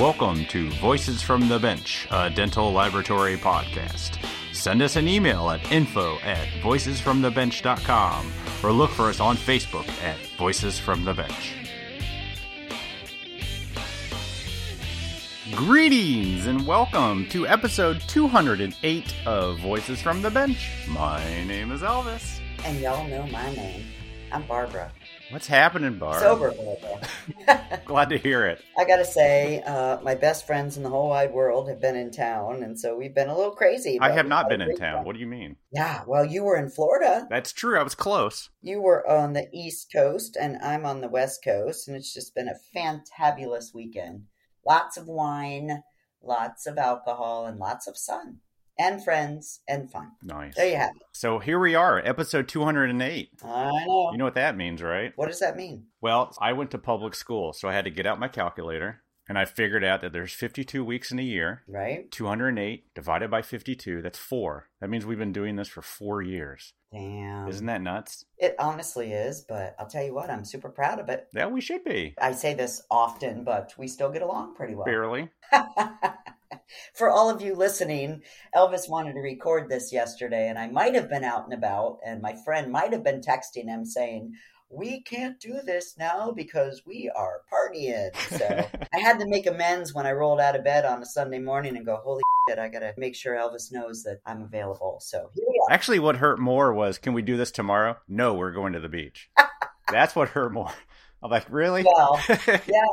Welcome to Voices from the Bench, a dental laboratory podcast. Send us an email at info at voicesfromthebench.com or look for us on Facebook at Voices from the Bench. Greetings and welcome to episode 208 of Voices from the Bench. My name is Elvis. And y'all know my name. I'm Barbara. What's happening, Barb? Sober Glad to hear it. I gotta say, uh, my best friends in the whole wide world have been in town, and so we've been a little crazy. I have not been in town. time. What do you mean? Yeah, well, you were in Florida. That's true. I was close. You were on the East Coast, and I'm on the West Coast, and it's just been a fantabulous weekend. Lots of wine, lots of alcohol, and lots of sun, and friends, and fun. Nice. There you have it. So here we are, episode 208. I know. You know what that means, right? what does that mean? Well, I went to public school, so I had to get out my calculator and I figured out that there's 52 weeks in a year. Right? 208 divided by 52, that's four. That means we've been doing this for four years. Damn. Isn't that nuts? It honestly is, but I'll tell you what, I'm super proud of it. Yeah, we should be. I say this often, but we still get along pretty well. Barely. For all of you listening, Elvis wanted to record this yesterday, and I might have been out and about, and my friend might have been texting him saying, We can't do this now because we are partying. So I had to make amends when I rolled out of bed on a Sunday morning and go, Holy shit, I gotta make sure Elvis knows that I'm available. So here we are. Actually, what hurt more was can we do this tomorrow? No, we're going to the beach. That's what hurt more. I'm like, really? Well, yeah,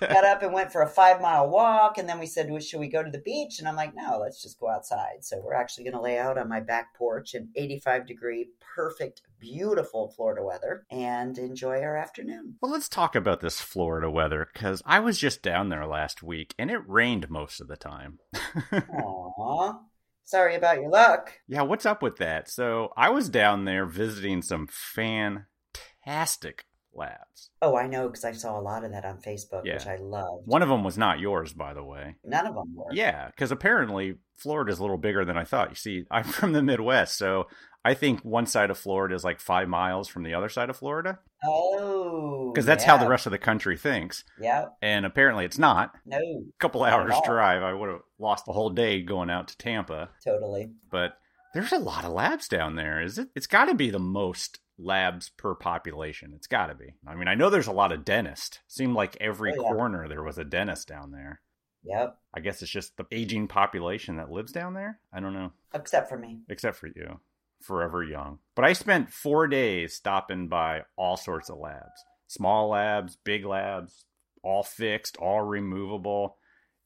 got up and went for a five mile walk, and then we said, well, "Should we go to the beach?" And I'm like, "No, let's just go outside." So we're actually going to lay out on my back porch in 85 degree, perfect, beautiful Florida weather, and enjoy our afternoon. Well, let's talk about this Florida weather because I was just down there last week and it rained most of the time. Aww, sorry about your luck. yeah, what's up with that? So I was down there visiting some fantastic labs. Oh, I know because I saw a lot of that on Facebook, which I loved. One of them was not yours, by the way. None of them were. Yeah, because apparently Florida's a little bigger than I thought. You see, I'm from the Midwest, so I think one side of Florida is like five miles from the other side of Florida Oh, because that's how the rest of the country thinks. Yeah. And apparently it's not. No. A couple hours drive, I would have lost the whole day going out to Tampa. Totally. but there's a lot of labs down there. Is it? It's got to be the most labs per population. It's got to be. I mean, I know there's a lot of dentists. Seemed like every Oh, yeah. corner there was a dentist down there. Yep. I guess it's just the aging population that lives down there. I don't know, Except for me. except for you, forever young. But I spent four days stopping by all sorts of labs, small labs, big labs, all fixed, all removable.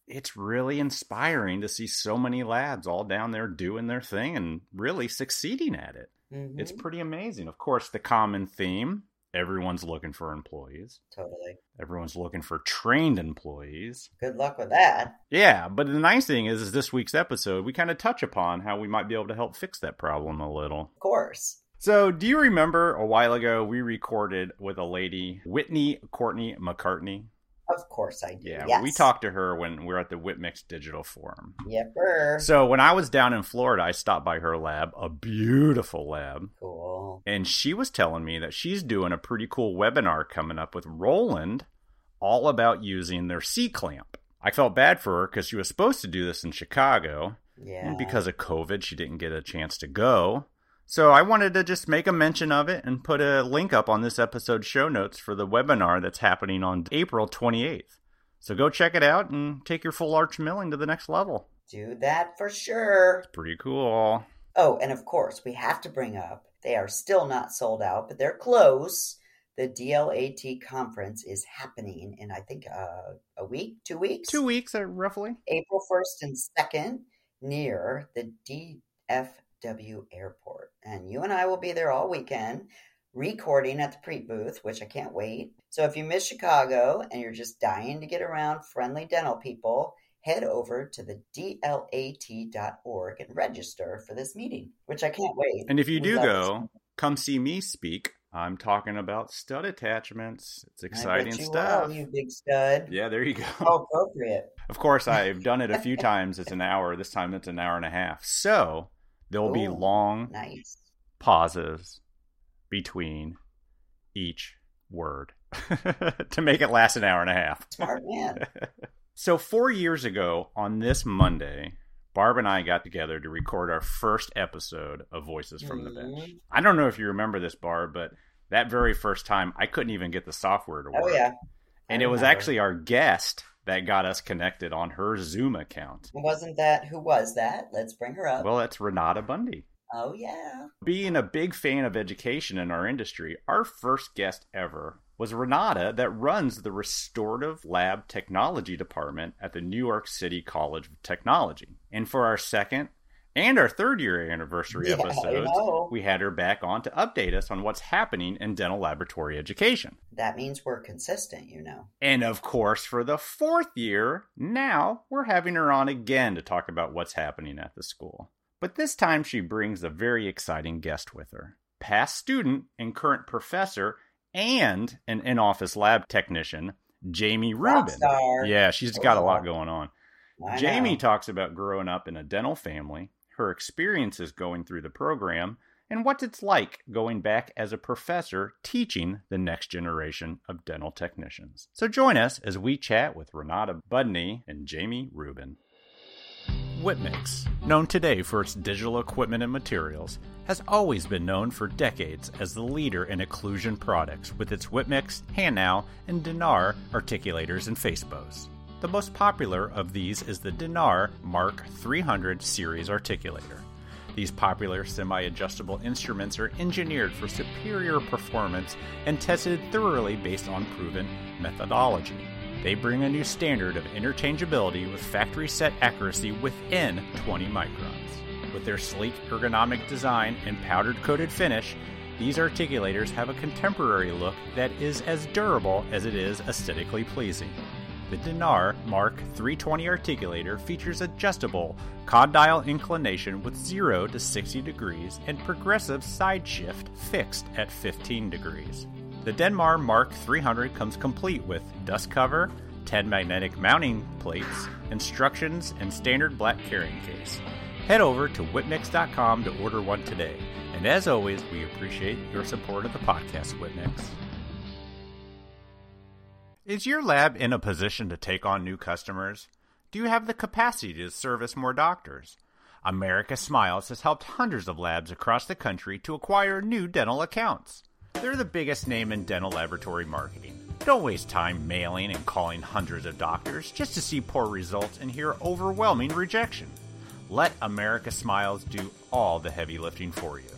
It's really inspiring to see so many labs all down there doing their thing and really succeeding at it. Mhm. It's pretty amazing. Of course, the common theme everyone's looking for employees, totally. everyone's looking for trained employees. Good luck with that. Yeah, but the nice thing is, is this week's episode, we kind of touch upon how we might be able to help fix that problem a little. Of course. So, do you remember a while ago we recorded with a lady, Whitney Courtney McCartney? Of course I do. Yeah, yes. we talked to her when we were at the Whip Mix Digital Forum. Yepper. So, when I was down in Florida, I stopped by her lab, a beautiful lab. cool. And she was telling me that she's doing a pretty cool webinar coming up with Roland all about using their C clamp. I felt bad for her because she was supposed to do this in Chicago. Yeah. And because of COVID, she didn't get a chance to go. So I wanted to just make a mention of it and put a link up on this episode's show notes for the webinar that's happening on April 28th. So go check it out and take your full arch milling to the next level. do that for sure. It's pretty cool. Oh, and of course, we have to bring up they are still not sold out, but they're close. The DLAT conference is happening in, I think, uh, a week, two weeks? Two weeks, uh, roughly. April 1st and 2nd near the DFW airport. And you and I will be there all weekend recording at the pre booth, which I can't wait. So if you miss Chicago and you're just dying to get around friendly dental people, head over to the dlat.org and register for this meeting, which I can't wait. And if you do go, come see me speak. I'm talking about stud attachments. It's exciting you stuff. Will, you big stud. Yeah, there you go. How appropriate. Of course, I've done it a few times. It's an hour. This time it's an hour and a half. So there'll be long Nice. pauses between each word to make it last an hour and a half. Smart man. So, four years ago on this Monday, Barb and I got together to record our first episode of Voices from the Bench. Mhm. I don't know if you remember this, Barb, but that very first time I couldn't even get the software to work. Oh yeah. And it was actually our guest that got us connected on her Zoom account. Wasn't that who was that? Let's bring her up. Well, that's Renata Budny. oh yeah. Being a big fan of education in our industry, our first guest ever was Renata that runs the Restorative Lab Technology Department at the New York City College of Technology. And for our second and our third year anniversary Yeah, we had her back on to update us on what's happening in dental laboratory education. That means we're consistent, you know. And of course, for the fourth year, now we're having her on again to talk about what's happening at the school. But this time she brings a very exciting guest with her past student and current professor, and an in office lab technician, Jamie Rubin. Yeah, she's got a lot going on. Jamie talks about growing up in a dental family, her experiences going through the program, and what it's like going back as a professor teaching the next generation of dental technicians. So join us as we chat with Renata Budny and Jamie Rubin. Whip Mix, known today for its digital equipment and materials, has always been known for decades as the leader in occlusion products with its Whip Mix, Hanau, and Denar articulators and face bows. The most popular of these is the Denar Mark 300 series articulator. These popular semi adjustable instruments are engineered for superior performance and tested thoroughly based on proven methodology. They bring a new standard of interchangeability with factory set accuracy within 20 microns. With their sleek ergonomic design and powdered coated finish, these articulators have a contemporary look that is as durable as it is aesthetically pleasing. The Denar Mark 320 articulator features adjustable condyle inclination with 0 to 60 degrees and progressive side shift fixed at 15 degrees. The Denar Mark 300 comes complete with dust cover, 10 magnetic mounting plates, instructions, and standard black carrying case. Head over to WhipMix.com to order one today. And as always, we appreciate your support of the podcast, Whip Mix. Is your lab in a position to take on new customers? Do you have the capacity to service more doctors? America Smiles has helped hundreds of labs across the country to acquire new dental accounts. They're the biggest name in dental laboratory marketing. Don't waste time mailing and calling hundreds of doctors just to see poor results and hear overwhelming rejection. Let America Smiles do all the heavy lifting for you.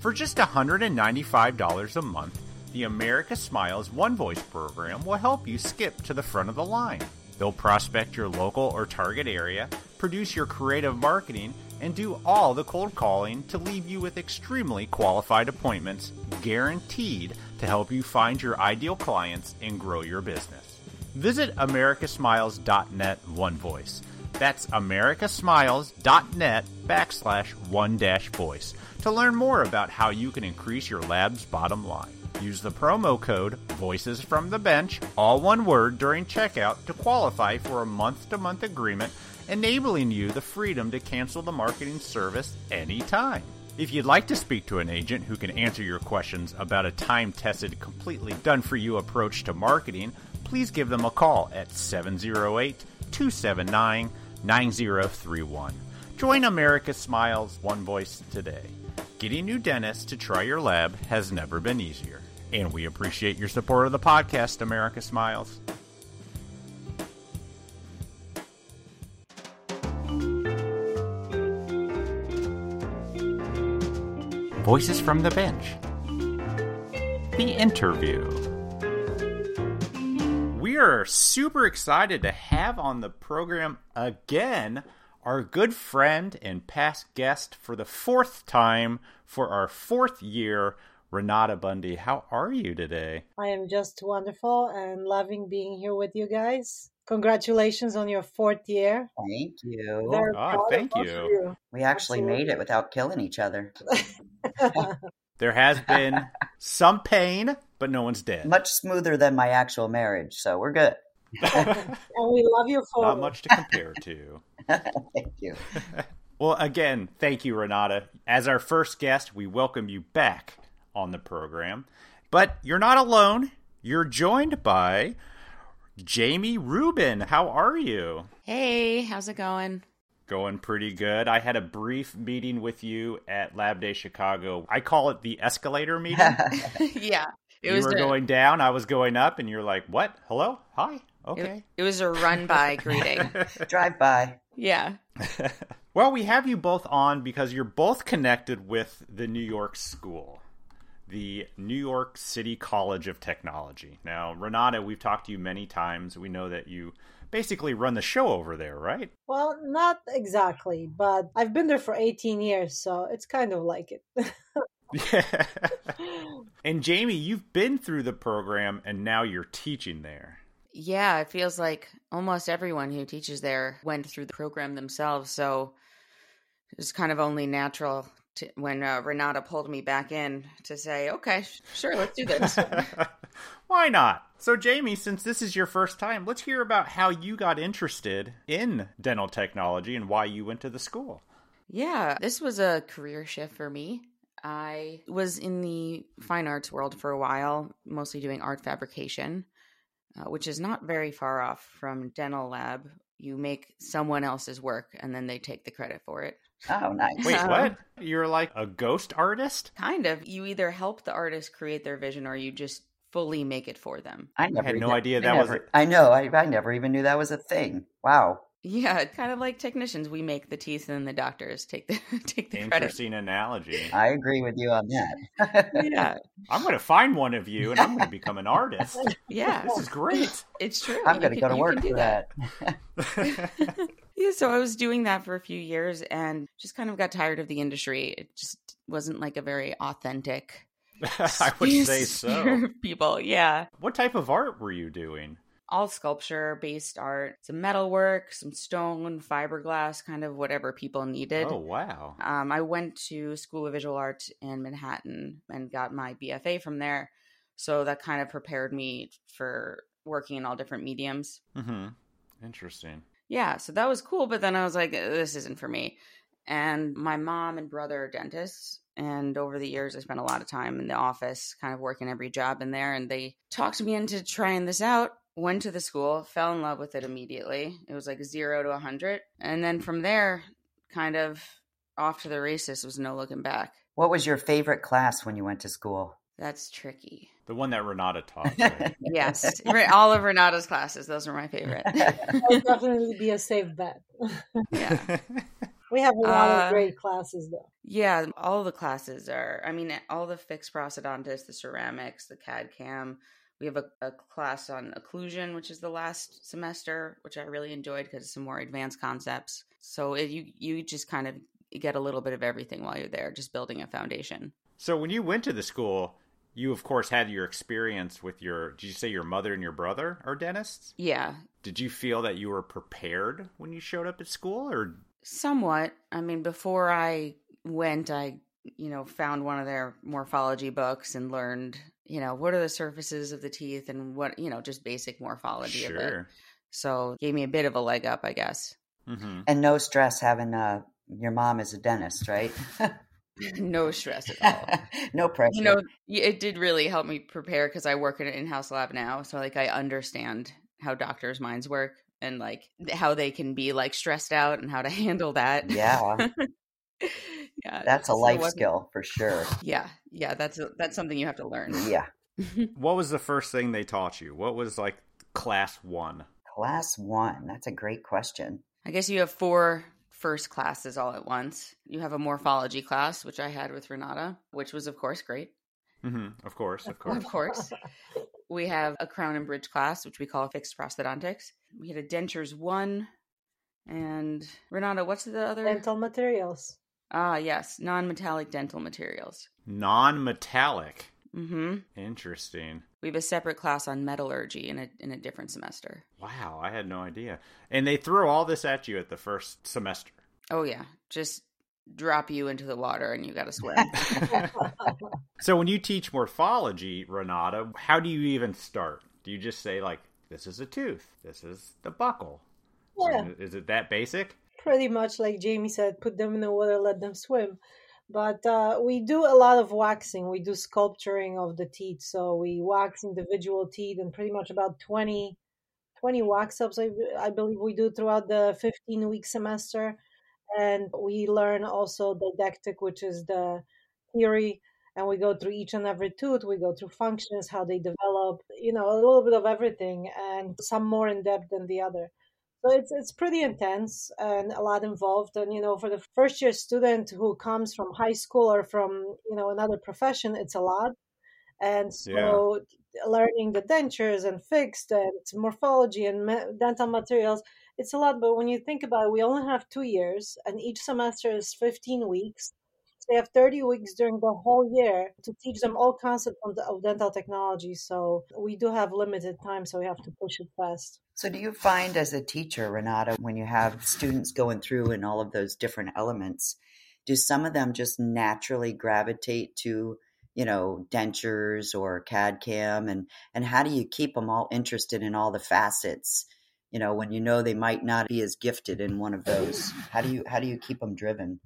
For just $195 a month, the America Smiles One Voice program will help you skip to the front of the line. They'll prospect your local or target area, produce your creative marketing, and do all the cold calling to leave you with extremely qualified appointments guaranteed to help you find your ideal clients and grow your business. Visit americasmiles.net one voice. That's americasmiles.net backslash one dash voice to learn more about how you can increase your lab's bottom line. Use the promo code Voices from the Bench, all one word, during checkout to qualify for a month to month agreement, enabling you the freedom to cancel the marketing service anytime. If you'd like to speak to an agent who can answer your questions about a time tested, completely done for you approach to marketing, please give them a call at 708 279 9031. Join America Smiles One Voice today. Getting new dentists to try your lab has never been easier. And we appreciate your support of the podcast, America Smiles. Voices from the Bench. The interview. We are super excited to have on the program again our good friend and past guest for the fourth time for our fourth year, Renata Budny. How are you today? I am just wonderful and loving being here with you guys. Congratulations on your fourth year. Thank you. Very Oh, thank you. you. we actually made it without killing each other. There has been some pain, but no one's dead. Much smoother than my actual marriage, so we're good. and we love you for Not much to compare to. Thank you. Well, again, thank you, Renata. As our first guest, we welcome you back on the program. But you're not alone. You're joined by Jamie Rubin. How are you? Hey, how's it going? Going pretty good. I had a brief meeting with you at Lab Day Chicago. I call it the escalator meeting. yeah. It you were a, going down, I was going up, and you're like, "What? Hello? Hi? Okay." It, it was a run by greeting. Drive by. Yeah. well, we have you both on because you're both connected with the New York School the New York City College of Technology. Now, Renata, we've talked to you many times. We know that you basically run the show over there, right? Well, not exactly, but I've been there for 18 years, so it's kind of like it. yeah. and Jamie, you've been through the program and now you're teaching there. Yeah, it feels like almost everyone who teaches there went through the program themselves. So it's kind of only natural to, when uh, Renata pulled me back in to say, okay, sure, let's do this. Why not? So, Jamie, since this is your first time, let's hear about how you got interested in dental technology and why you went to the school. Yeah, this was a career shift for me. I was in the fine arts world for a while, mostly doing art fabrication, uh, which is not very far off from dental lab. You make someone else's work and then they take the credit for it. Oh, nice. Wait, what? You're like a ghost artist? Kind of. You either help the artist create their vision or you just fully make it for them. I, never, I had no idea that I was. Never, a... I know. I, I never even knew that was a thing. Wow. Yeah, kind of like technicians. We make the teeth, and then the doctors take the take the Interesting credit. analogy. I agree with you on that. yeah, I'm going to find one of you, and I'm going to become an artist. Yeah, this is great. It's true. I'm going to go to work for that. that. yeah, so I was doing that for a few years, and just kind of got tired of the industry. It just wasn't like a very authentic. I would say so. People, yeah. What type of art were you doing? All sculpture based art, some metalwork, some stone, fiberglass, kind of whatever people needed. Oh, wow. Um, I went to School of Visual Art in Manhattan and got my BFA from there. So that kind of prepared me for working in all different mediums. Mm-hmm. Interesting. Yeah, so that was cool. But then I was like, this isn't for me. And my mom and brother are dentists. And over the years, I spent a lot of time in the office, kind of working every job in there. And they talked me into trying this out went to the school, fell in love with it immediately. It was like zero to a hundred, and then from there, kind of off to the races. Was no looking back. What was your favorite class when you went to school? That's tricky. The one that Renata taught. Right? yes, all of Renata's classes. Those are my favorite. would definitely be a safe bet. yeah. We have a lot uh, of great classes though. Yeah, all the classes are. I mean, all the fixed prosthodontics, the ceramics, the CAD CAM, we have a, a, class on occlusion, which is the last semester, which I really enjoyed because it's some more advanced concepts. So it, you you just kind of get a little bit of everything while you're there, just building a foundation. So when you went to the school, you of course had your experience with your. Did you say your mother and your brother are dentists? Yeah. Did you feel that you were prepared when you showed up at school, or somewhat? I mean, before I went, I you know found one of their morphology books and learned you know, what are the surfaces of the teeth and what, you know, just basic morphology sure. of it. So gave me a bit of a leg up, I guess. Mm-hmm. And no stress having uh, your mom as a dentist, right? no stress at all. no pressure. You know, it did really help me prepare because I work in an in-house lab now, so like I understand how doctors' minds work and like how they can be like stressed out and how to handle that. Yeah. yeah, that's a life skill for sure. Yeah, yeah, that's a, that's something you have to learn. Yeah. what was the first thing they taught you? What was like class one? Class one. That's a great question. I guess you have four first classes all at once. You have a morphology class, which I had with Renata, which was of course great. Mm-hmm. Of course, of course, of course. we have a crown and bridge class, which we call fixed prosthodontics. We had a dentures one, and Renata, what's the other? Dental materials. Ah, yes, non-metallic dental materials. Non-metallic. Mm-hmm. Interesting. We have a separate class on metallurgy in a in a different semester. Wow, I had no idea. And they throw all this at you at the first semester. Oh yeah, just drop you into the water and you got to swim. so when you teach morphology, Renata, how do you even start? Do you just say like, "This is a tooth. This is the buccal." Yeah. Is it that basic? Pretty much like Jamie said, put them in the water, let them swim. But uh, we do a lot of waxing. We do sculpturing of the teeth. So we wax individual teeth and pretty much about 20 20 wax ups, I, I believe we do throughout the 15 week semester. And we learn also didactic, which is the theory and we go through each and every tooth we go through functions how they develop you know a little bit of everything and some more in depth than the other so it's it's pretty intense and a lot involved. And you know for the first year student who comes from high school or from you know another profession it's a lot. And so yeah. learning the dentures and fixed and morphology and dental materials it's a lot. But when you think about it we only have two years and each semester is 15 weeks they have 30 weeks during the whole year to teach them all concepts of dental technology. So we do have limited time, so we have to push it fast. So, do you find as a teacher, Renata, when you have students going through and all of those different elements, do some of them just naturally gravitate to, you know, dentures or CAD CAM? And, and how do you keep them all interested in all the facets? You know, when you know they might not be as gifted in one of those, how do you how do you keep them driven?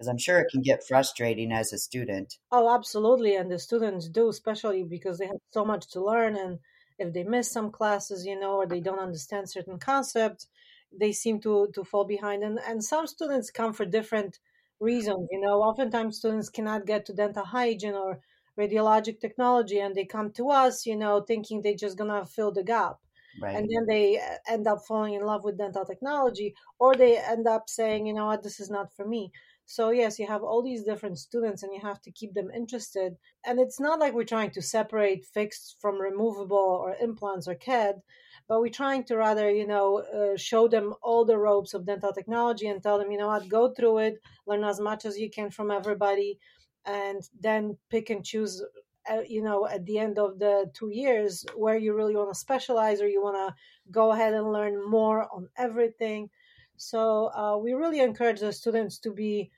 Because I'm sure it can get frustrating as a student. Oh, absolutely. And the students do, especially because they have so much to learn. And if they miss some classes, you know, or they don't understand certain concepts, they seem to, to fall behind. And, and some students come for different reasons. You know, oftentimes students cannot get to dental hygiene or radiologic technology and they come to us, you know, thinking they're just going to fill the gap. Right. And then they uh, end up falling in love with dental technology, or they end up saying, you know what, this is not for me. So, yes, you have all these different students and you have to keep them interested. And it's not like we're trying to separate fixed from removable or implants or CAD, but we're trying to rather, you know, uh, show them all the ropes of dental technology and tell them, you know what, go through it, learn as much as you can from everybody, and then pick and choose uh, you know at the end of the two years where you really want to specialize or you want to go ahead and learn more on everything so uh, we really encourage the students to be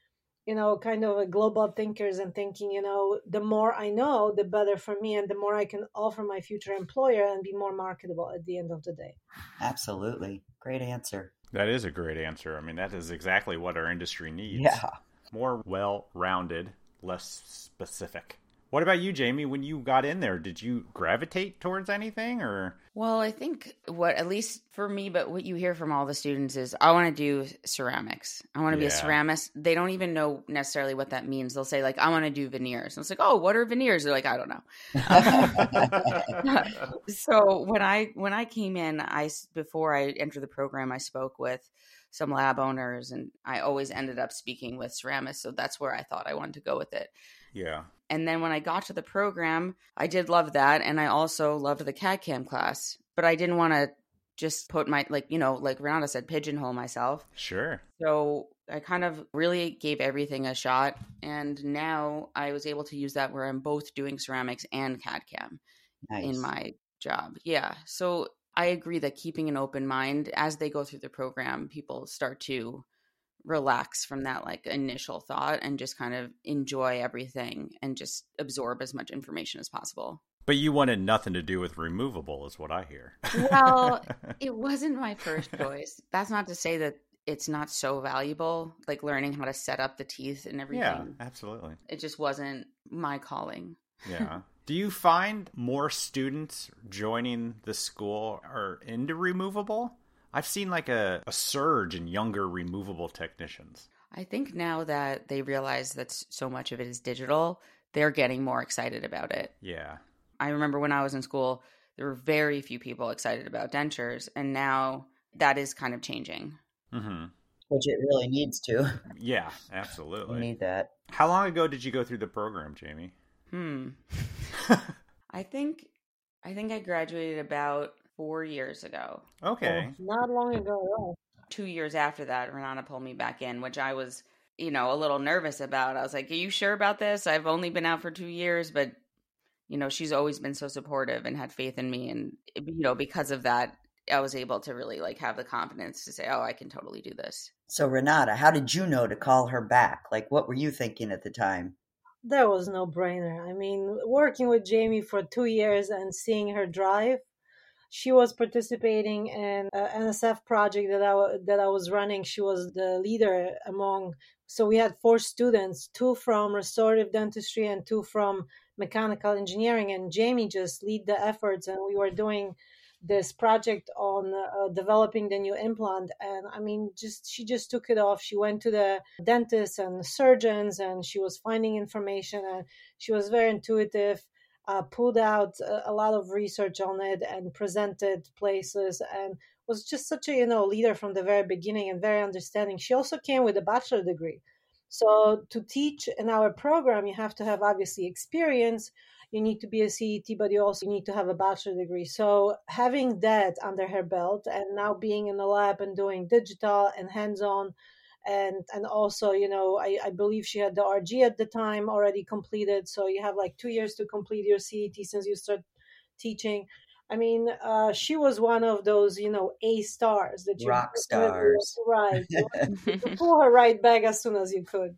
you know, kind of a global thinkers and thinking, you know, the more I know, the better for me and the more I can offer my future employer and be more marketable at the end of the day. Absolutely. Great answer. That is a great answer. I mean, that is exactly what our industry needs. Yeah. More well rounded, less specific. What about you, Jamie? When you got in there, did you gravitate towards anything or? Well, I think what, at least for me, but what you hear from all the students is I want to do ceramics. I want to yeah. be a ceramist. They don't even know necessarily what that means. They'll say, like, I want to do veneers. And it's like, oh, what are veneers? They're like, I don't know. so when I, when I came in, I, before I entered the program, I spoke with some lab owners and I always ended up speaking with ceramists. So that's where I thought I wanted to go with it. Yeah. And then when I got to the program, I did love that. And I also loved the CAD CAM class, but I didn't want to just put my, like, you know, like Renata said, pigeonhole myself. Sure. So I kind of really gave everything a shot. And now I was able to use that where I'm both doing ceramics and CAD CAM nice. in my job. Yeah. So I agree that keeping an open mind as they go through the program, people start to relax from that like initial thought and just kind of enjoy everything and just absorb as much information as possible. But you wanted nothing to do with removable, is what I hear. well, it wasn't my first choice. That's not to say that it's not so valuable, like learning how to set up the teeth and everything. Yeah, absolutely. It just wasn't my calling. Yeah. Do you find more students joining the school are into removable? I've seen like a, a surge in younger removable technicians. I think now that they realize that so much of it is digital, they're getting more excited about it. Yeah. I remember when I was in school, there were very few people excited about dentures, and now that is kind of changing. Mm-hmm. Which it really needs to. Yeah, absolutely. We need that. How long ago did you go through the program, Jamie? Hmm. I think I think I graduated about four years ago. Okay. Oh, not long ago. Two years after that, Renata pulled me back in, which I was, you know, a little nervous about. I was like, Are you sure about this? I've only been out for two years, but, you know, she's always been so supportive and had faith in me. And, you know, because of that, I was able to really like have the confidence to say, Oh, I can totally do this. So, Renata, how did you know to call her back? Like, what were you thinking at the time? That was no brainer. I mean, working with Jamie for two years and seeing her drive she was participating in an NSF project that I that I was running. She was the leader among. So we had four students, two from restorative dentistry and two from mechanical engineering, and Jamie just lead the efforts, and we were doing this project on uh, developing the new implant and i mean just she just took it off she went to the dentists and surgeons and she was finding information and she was very intuitive uh, pulled out a, a, lot of research on it and presented places and was just such a you know leader from the very beginning and very understanding. She also came with a bachelor degree. So to teach in our program you have to have obviously experience. You need to be a CDT, but you also need to have a bachelor degree. So having that under her belt and now being in the lab and doing digital and hands-on and and also you know I, I believe she had the RG at the time already completed. So you have like two years to complete your CDT since you start teaching. I mean, uh, she was one of those, you know, A stars that you rock stars, right? pull her right back as soon as you could.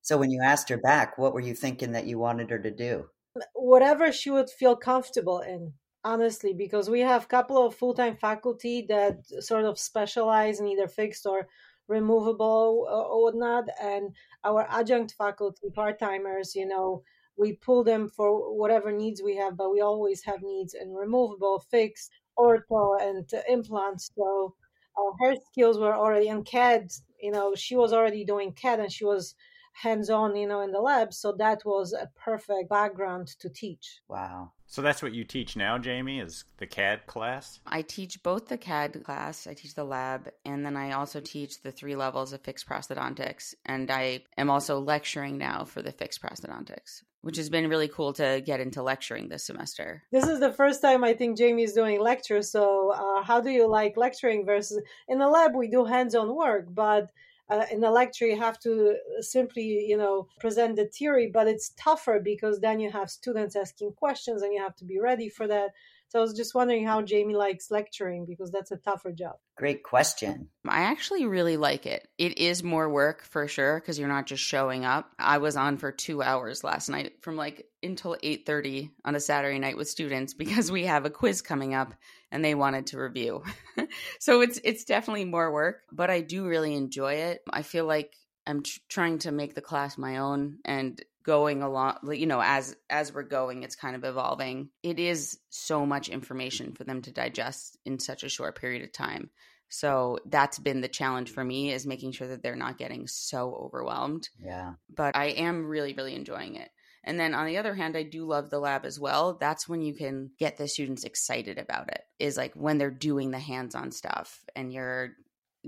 So when you asked her back, what were you thinking that you wanted her to do? whatever she would feel comfortable in honestly because we have a couple of full-time faculty that sort of specialize in either fixed or removable or whatnot and our adjunct faculty part-timers you know we pull them for whatever needs we have but we always have needs in removable fixed ortho and implants so uh, her skills were already in cad you know she was already doing cad and she was hands on, you know, in the lab. So that was a perfect background to teach. Wow. So that's what you teach now, Jamie, is the CAD class? I teach both the CAD class, I teach the lab, and then I also teach the three levels of fixed prosthodontics. And I am also lecturing now for the fixed prosthodontics, which has been really cool to get into lecturing this semester. This is the first time I think Jamie is doing lectures. So, uh, how do you like lecturing versus in the lab? We do hands on work, but uh, in a lecture you have to simply you know present the theory but it's tougher because then you have students asking questions and you have to be ready for that so I was just wondering how Jamie likes lecturing because that's a tougher job. Great question. I actually really like it. It is more work for sure because you're not just showing up. I was on for 2 hours last night from like until 8:30 on a Saturday night with students because we have a quiz coming up and they wanted to review. so it's it's definitely more work, but I do really enjoy it. I feel like I'm tr- trying to make the class my own and going along you know as as we're going it's kind of evolving. It is so much information for them to digest in such a short period of time. So that's been the challenge for me is making sure that they're not getting so overwhelmed. Yeah. But i am really really enjoying it and then on the other hand, I do love the lab as well. That's when you can get the students excited about it, is like when they're doing the hands on stuff and you're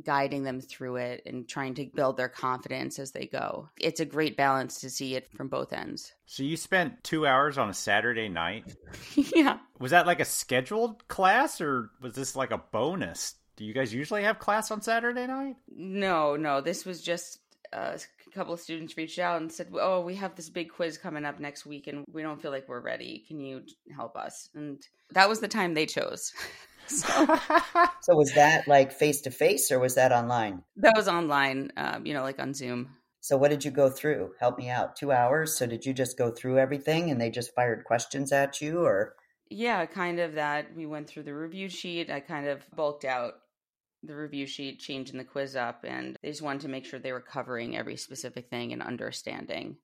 guiding them through it and trying to build their confidence as they go. It's a great balance to see it from both ends. So you spent two hours on a Saturday night? yeah. Was that like a scheduled class or was this like a bonus? Do you guys usually have class on Saturday night? No, no. This was just uh, a couple of students reached out and said, "Oh, we have this big quiz coming up next week, and we don't feel like we're ready. Can you help us?" And that was the time they chose. So, so was that like face to face or was that online? That was online, um, you know, like on Zoom. So what did you go through? Help me out. Two hours. So did you just go through everything and they just fired questions at you or? Yeah, kind of that. We went through the review sheet. I kind of bulked out the review sheet, changing the quiz up, and they just wanted to make sure they were covering every specific thing and understanding.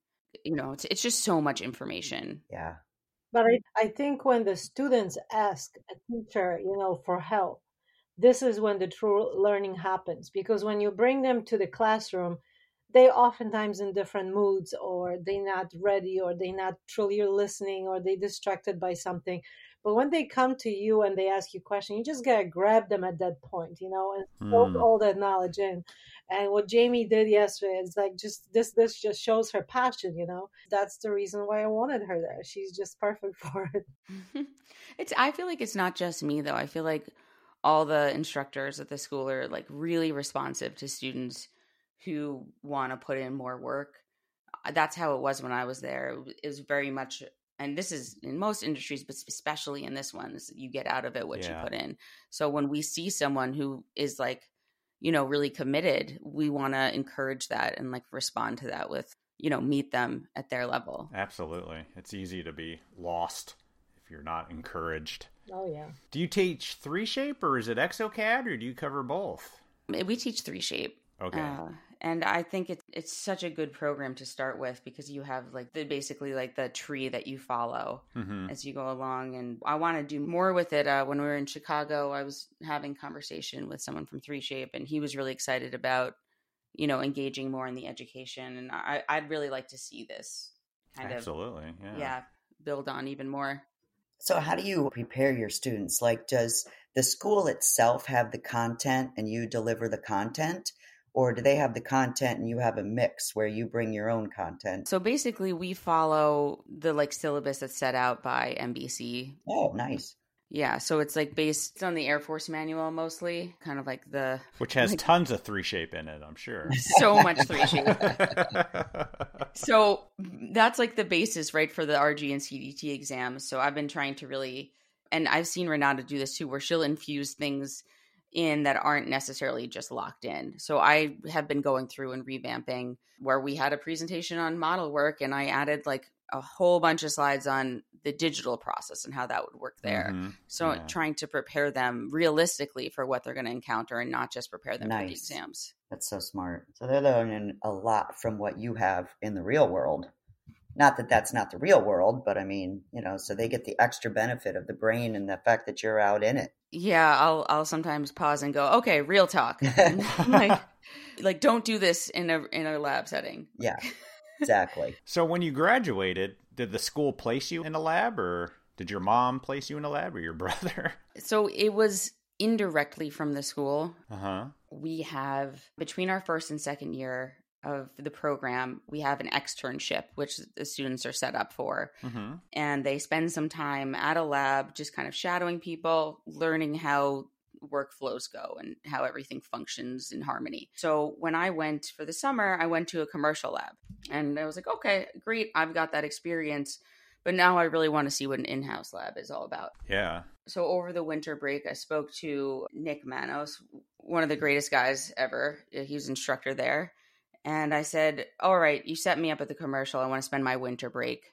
You know, it's it's just so much information. Yeah. But I, I think when the students ask a teacher, you know, for help, this is when the true learning happens. Because when you bring them to the classroom, they oftentimes in different moods or they're not ready or they're not truly listening or they distracted by something but when they come to you and they ask you questions, you just gotta grab them at that point, you know, and soak mm. all that knowledge in. And what Jamie did yesterday is like just this this just shows her passion, you know. That's the reason why I wanted her there. She's just perfect for it. it's I feel like it's not just me though. I feel like all the instructors at the school are like really responsive to students who want to put in more work. That's how it was when I was there. It was very much and this is in most industries but especially in this one you get out of it what yeah. you put in. So when we see someone who is like you know really committed we want to encourage that and like respond to that with you know meet them at their level. Absolutely. It's easy to be lost if you're not encouraged. Oh yeah. Do you teach 3Shape or is it exocad or do you cover both? We teach 3Shape okay. uh, and I think it's it's such a good program to start with because you have like the basically like the tree that you follow hmm as you go along. And I want to do more with it. Uh, when we were in Chicago, I was having conversation with someone from 3Shape, and he was really excited about you know engaging more in the education. And I, I'd really like to see this kind Absolutely. of Yeah. yeah build on even more. So, how do you prepare your students? Like, does the school itself have the content and you deliver the content? Or do they have the content and you have a mix where you bring your own content? So basically, we follow the like syllabus that's set out by NBC. Oh, nice. Yeah, so it's like based on the Air Force manual mostly, kind of like the Which has Like- tons of 3Shape in it, I'm sure. so much 3Shape. So that's like the basis, right, for the RG and CDT exams. So I've been trying to really, and I've seen Renata do this too, where she'll infuse things in that aren't necessarily just locked in. So I have been going through and revamping where we had a presentation on model work and I added like a whole bunch of slides on the digital process and how that would work there. Mhm. So Yeah. trying to prepare them realistically for what they're going to encounter and not just prepare them for the exams. That's so smart. So, they're learning a lot from what you have in the real world. Not that that's not the real world, but I mean, you know, so they get the extra benefit of the brain and the fact that you're out in it. Yeah, I'll I'll sometimes pause and go, okay, real talk. like like don't do this in a in a lab setting. Yeah, exactly. So when you graduated, did the school place you in a lab or did your mom place you in a lab or your brother? So it was indirectly from the school. Uh-huh. We have between our first and second year of the program, we have an externship which the students are set up for. Mm-hmm. and they spend some time at a lab just kind of shadowing people, learning how workflows go and how everything functions in harmony. So when I went for the summer, I went to a commercial lab and I was like, okay, great, I've got that experience. But now I really want to see what an in house lab is all about. Yeah. So over the winter break, I spoke to Nick Manos, one of the greatest guys ever. He was instructor there. And I said, All right, you set me up at the commercial. I want to spend my winter break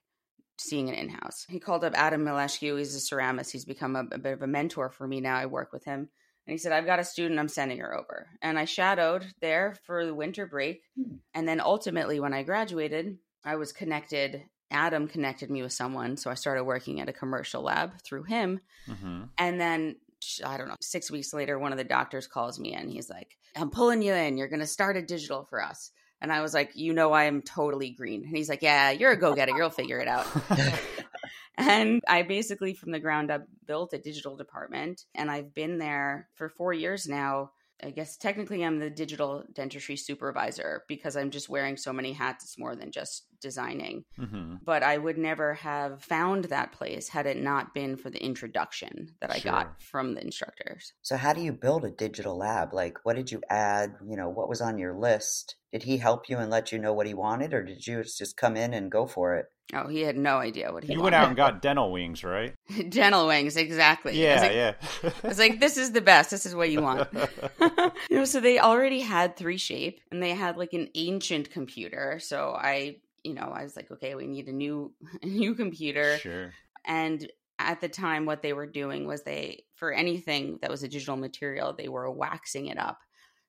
seeing an in house. He called up Adam Mileshku. He's a ceramist. He's become a, a bit of a mentor for me now. I work with him. And he said, I've got a student, I'm sending her over. And I shadowed there for the winter break. Hmm. And then ultimately, when I graduated, I was connected. Adam connected me with someone. So I started working at a commercial lab through him. Mm-hmm. And then I don't know, six weeks later, one of the doctors calls me in. He's like, I'm pulling you in. You're going to start a digital for us. And I was like, You know, I am totally green. And he's like, Yeah, you're a go getter. You'll figure it out. and I basically, from the ground up, built a digital department. And I've been there for four years now. I guess technically I'm the digital dentistry supervisor because I'm just wearing so many hats. It's more than just designing mm-hmm. but I would never have found that place had it not been for the introduction that I Sure. got from the instructors. So, how do you build a digital lab? Like, what did you add? You know, what was on your list? Did he help you and let you know what he wanted, or did you just come in and go for it? Oh, he had no idea what he You wanted. went out and got dental wings, right? dental wings, exactly. I Yeah, like, yeah. I was like, this is the best. This is what you want. you know, so they already had 3Shape and they had like an ancient computer. So I, you know, I was like, okay, we need a new a new computer. sure. And at the time, what they were doing was they, for anything that was a digital material, they were waxing it up,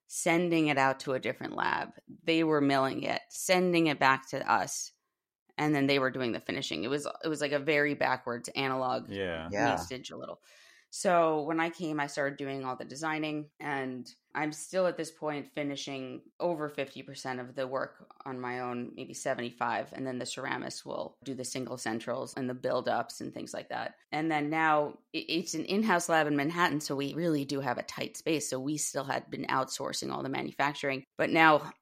sending it out to a different lab. They were milling it, sending it back to us, and then they were doing the finishing. It was it was like a very backwards analog Yeah. Yeah. meets digital. So when I came, I started doing all the designing, and I'm still at this point finishing over 50% of the work on my own, maybe 75. And then the ceramist will do the single centrals and the build ups and things like that. And then now it's an in house lab in Manhattan, so we really do have a tight space. So we still had been outsourcing all the manufacturing. But now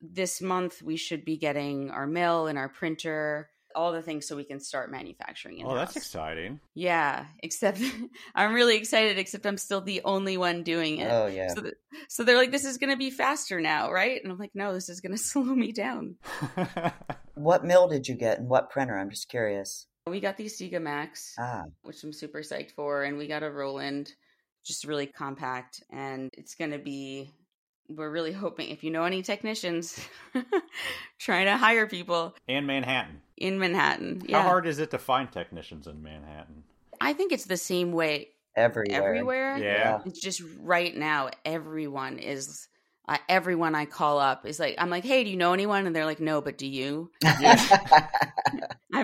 this month, we should be getting our mill and our printer. All the things so we can start manufacturing. It. Oh, that's exciting. Yeah, except I'm really excited, except I'm still the only one doing it. Oh yeah. So, th- so they're like, this is going to be faster now, right? And I'm like, no, this is going to slow me down. What mill did you get and what printer? I'm just curious. We got the Sega Max, Ah, which I'm super psyched for, and we got a Roland, just really compact. And it's going to be, we're really hoping, if you know any technicians, trying to hire people in Manhattan. in Manhattan. Yeah. How hard is it to find technicians in Manhattan? I think it's the same way everywhere. everywhere. Yeah. It's just right now, everyone is uh, everyone I call up is like, I'm like, hey, do you know anyone? And they're like, no, but do you?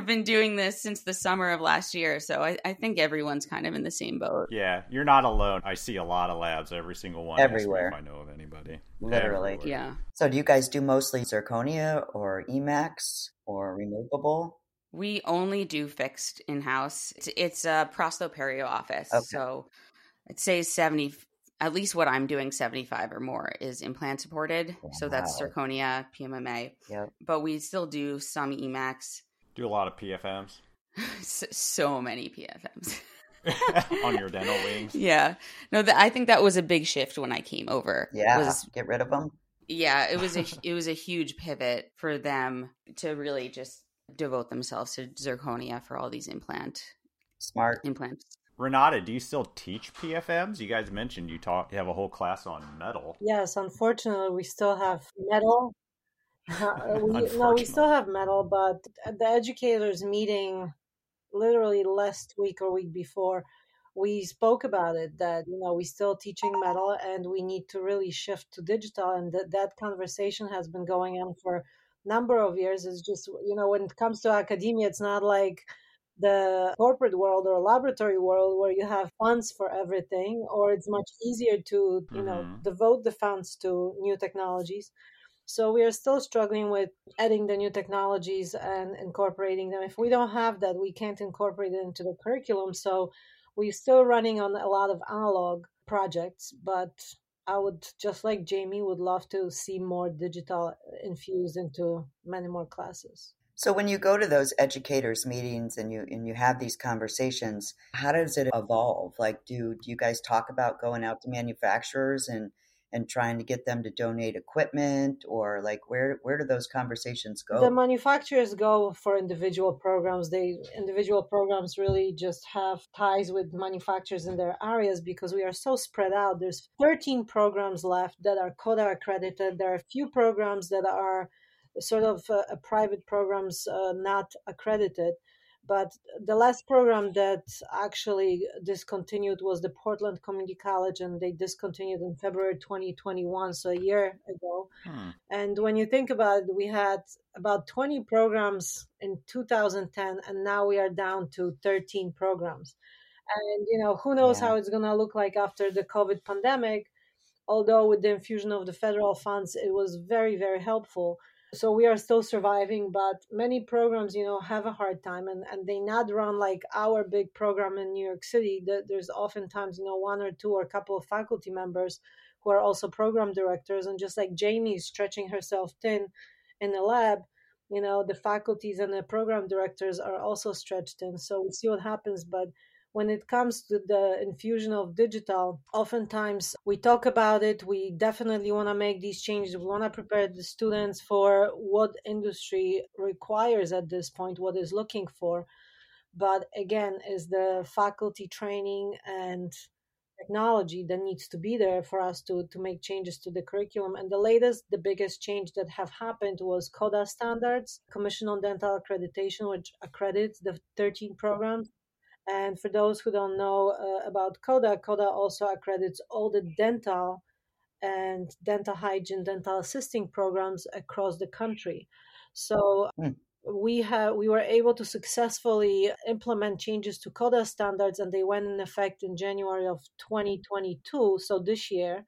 I've been doing this since the summer of last year, so I, I, think everyone's kind of in the same boat. Yeah, you're not alone. I see a lot of labs, every single one. Everywhere. If I know of anybody. Literally. Everywhere. Yeah. So, do you guys do mostly zirconia or Emax or removable? We only do fixed in house. It's, it's, a prostoperio office, okay. so it says seventy. At least what I'm doing, seventy five or more, is implant supported. Wow. So that's zirconia, PMMA. Yep. But we still do some Emax do a lot of PFMs. so many PFMs. on your dental wings. Yeah. No, the, I think that was a big shift when I came over. Yeah. Was, get rid of them. Yeah, it was a it was a huge pivot for them to really just devote themselves to zirconia for all these implant smart implants. Renata, do you still teach PFMs? You guys mentioned you talk you have a whole class on metal. Yes, unfortunately, we still have metal we, no, we still have metal, but the educators meeting literally last week or week before, we spoke about it that you know we still teaching metal and we need to really shift to digital, and that that conversation has been going on for a number of years. It's just you know when it comes to academia, it's not like the corporate world or laboratory world where you have funds for everything or it's much easier to you mm-hmm. know devote the funds to new technologies so we are still struggling with adding the new technologies and incorporating them. If we don't have that, we can't incorporate it into the curriculum. So we're still running on a lot of analog projects, but I would just like Jamie would love to see more digital infused into many more classes. So when you go to those educators meetings and you and you have these conversations, how does it evolve? Like do do you guys talk about going out to manufacturers and and trying to get them to donate equipment or like where where do those conversations go? the manufacturers go for individual programs. They individual programs really just have ties with manufacturers in their areas because we are so spread out. There's 13 programs left that are CODA accredited. There are a few programs that are sort of uh, private programs uh, not accredited but the last program that actually discontinued was the Portland Community College, and they discontinued in February 2021, so a year ago. Hmm. And when you think about it, we had about 20 programs in 2010, and now we are down to 13 programs. And, you know, who knows yeah. how it's going to look like after the COVID pandemic. Although, with the infusion of the federal funds, it was very, very helpful so we are still surviving but many programs you know have a hard time and, and they not run like our big program in new york city. There's oftentimes you know one or two or a couple of faculty members who are also program directors and just like jamie stretching herself thin in the lab you know the faculties and the program directors are also stretched thin. So we'll see what happens but when it comes to the infusion of digital, oftentimes we talk about it. We definitely want to make these changes. We want to prepare the students for what industry requires at this point, what is looking for. But again, is the faculty training and technology that needs to be there for us to to make changes to the curriculum and the latest the biggest change that have happened was coda standards commission on dental accreditation which accredits the 13 programs and for those who don't know uh, about CODA, CODA also accredits all the dental and dental hygiene, dental assisting programs across the country. So mm. we have we were able to successfully implement changes to CODA standards, and they went in effect in January of 2022. So this year.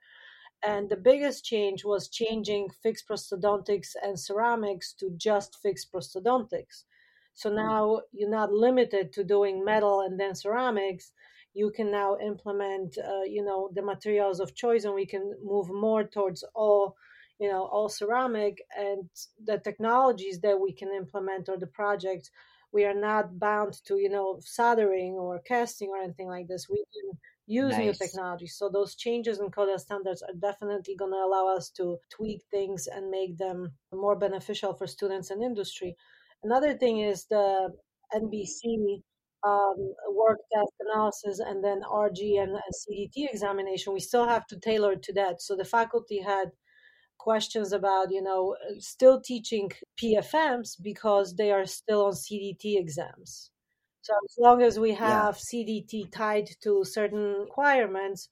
And the biggest change was changing fixed prosthodontics and ceramics to just fixed prosthodontics. So mm. now you're not limited to doing metal and then ceramics. You can now implement, uh, you know, the materials of choice, and we can move more towards all, you know, all ceramic and the technologies that we can implement or the projects. We are not bound to, you know, soldering or casting or anything like this. We can use nice. new technology. So those changes in CODA standards are definitely going to allow us to tweak things and make them more beneficial for students and industry. Another thing is the NBC um, work test analysis and then RG and, and CDT examination. We still have to tailor to that. So the faculty had questions about, you know, still teaching PFMs because they are still on CDT exams. So as long as we have yeah. CDT tied to certain requirements,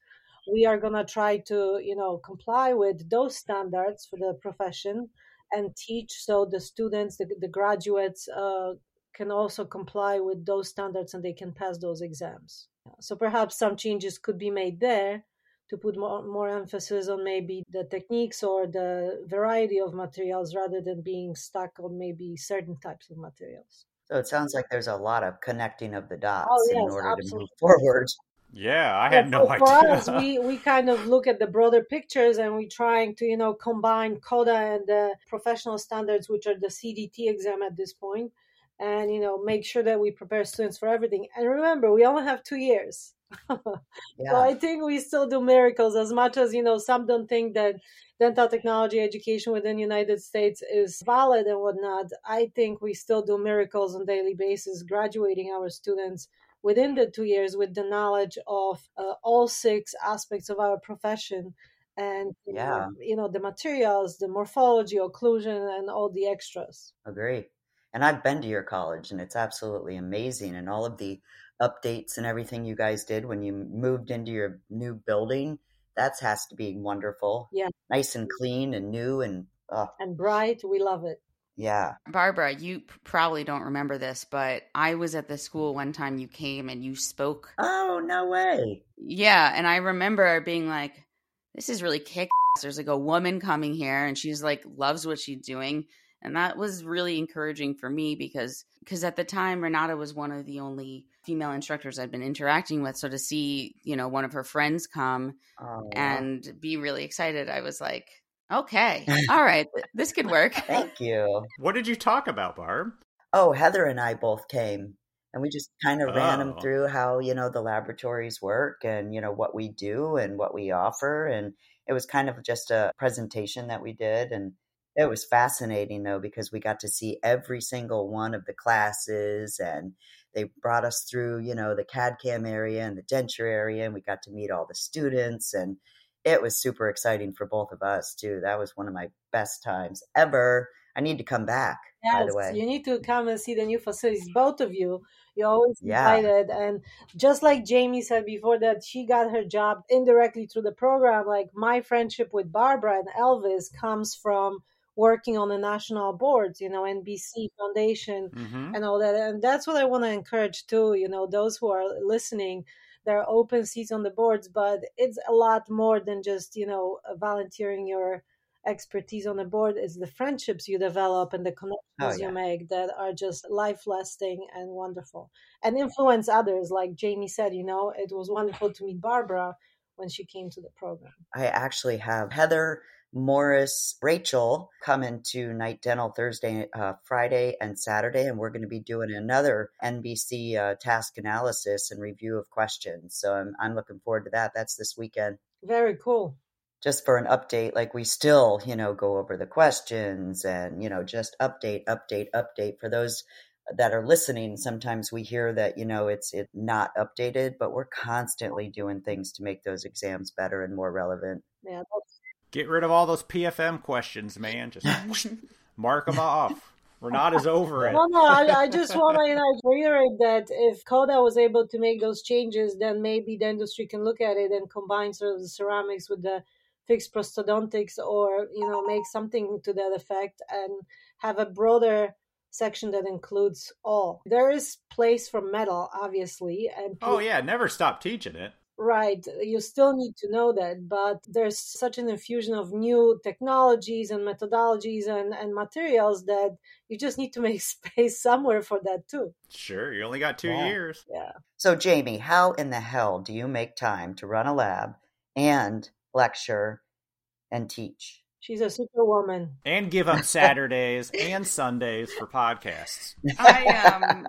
we are going to try to you know comply with those standards for the profession and teach so the students the, the graduates uh, can also comply with those standards and they can pass those exams so perhaps some changes could be made there to put more, more emphasis on maybe the techniques or the variety of materials rather than being stuck on maybe certain types of materials. So it sounds like there's a lot of connecting of the dots oh, yes, in order absolutely. to move forward. Yeah, I had no for, idea. For us, we, we kind of look at the broader pictures and we're trying to, you know, combine CODA and the professional standards, which are the CDT exam at this point, and, you know, make sure that we prepare students for everything. And remember, we only have two years. Yeah. So I think we still do miracles as much as, you know, some don't think that dental technology education within the United States is valid and whatnot. I think we still do miracles on daily basis, graduating our students within the two years with the knowledge of uh, all six aspects of our profession and you know, Yeah. you know the materials the morphology occlusion and all the extras Agree. And I've been to your college and it's absolutely amazing. And all of the updates and everything you guys did when you moved into your new building, that has to be wonderful. Yeah. Nice and clean and new and, uh, and bright we love it yeah. Barbara, you probably don't remember this, but I was at the school one time you came and you spoke. Oh, no way. Yeah, and I remember being like, this is really kick ass. There's like a woman coming here and she's like loves what she's doing. And that was really encouraging for me because because at the time Renata was one of the only female instructors I'd been interacting with. So to see, you know, one of her friends come Oh, and be really excited, I was like, okay, all right, this could work. thank you. What did you talk about, Barb? Oh, Heather and I both came and we just kind of ran them Oh. through how, you know, the laboratories work and, you know, what we do and what we offer. And it was kind of just a presentation that we did. And it was fascinating, though, because we got to see every single one of the classes and they brought us through, you know, the CAD CAM area and the denture area. And we got to meet all the students. And it was super exciting for both of us, too. That was one of my best times ever. I need to come back, by the way. you need to come and see the new facilities. Both of you, you're always Yeah. invited. And just like Jamie said before, that she got her job indirectly through the program. Like my friendship with Barbara and Elvis comes from working on the national boards, you know, NBC Foundation Mm-hmm. and all that. And that's what I want to encourage too. You know, those who are listening, there are open seats on the boards, but it's a lot more than just you know uh, volunteering your expertise on the board. It's the friendships you develop and the connections Oh, yeah. you make that are just life lasting and wonderful, and influence others. Like Jamie said, you know, it was wonderful to meet Barbara when she came to the program. I actually have Heather, Morris, Rachel come into Night Dental Thursday, uh, Friday, and Saturday, and we're going to be doing another NBC uh, task analysis and review of questions. So I'm, I'm looking forward to that. That's this weekend. Very cool. Just for an update, like we still, you know, go over the questions and, you know, just update, update, update. For those that are listening, sometimes we hear that, you know, it's it not updated, but we're constantly doing things to make those exams better and more relevant. Yeah, that's Get rid of all those PFM questions, man. Just mark them off. Renata's over it. No, no, I, I just want to you know, reiterate that if Coda was able to make those changes, then maybe the industry can look at it and combine sort of the ceramics with the fixed prosthodontics or, you know, make something to that effect and have a broader section that includes all. There is place for metal, obviously. and Oh yeah, never stop teaching it. Right. You still need to know that, but there's such an infusion of new technologies and methodologies and, and materials that you just need to make space somewhere for that too. Sure, you only got two Yeah. years. Yeah. So, Jamie, how in the hell do you make time to run a lab and lecture and teach? She's a superwoman. And give up Saturdays and Sundays for podcasts. I um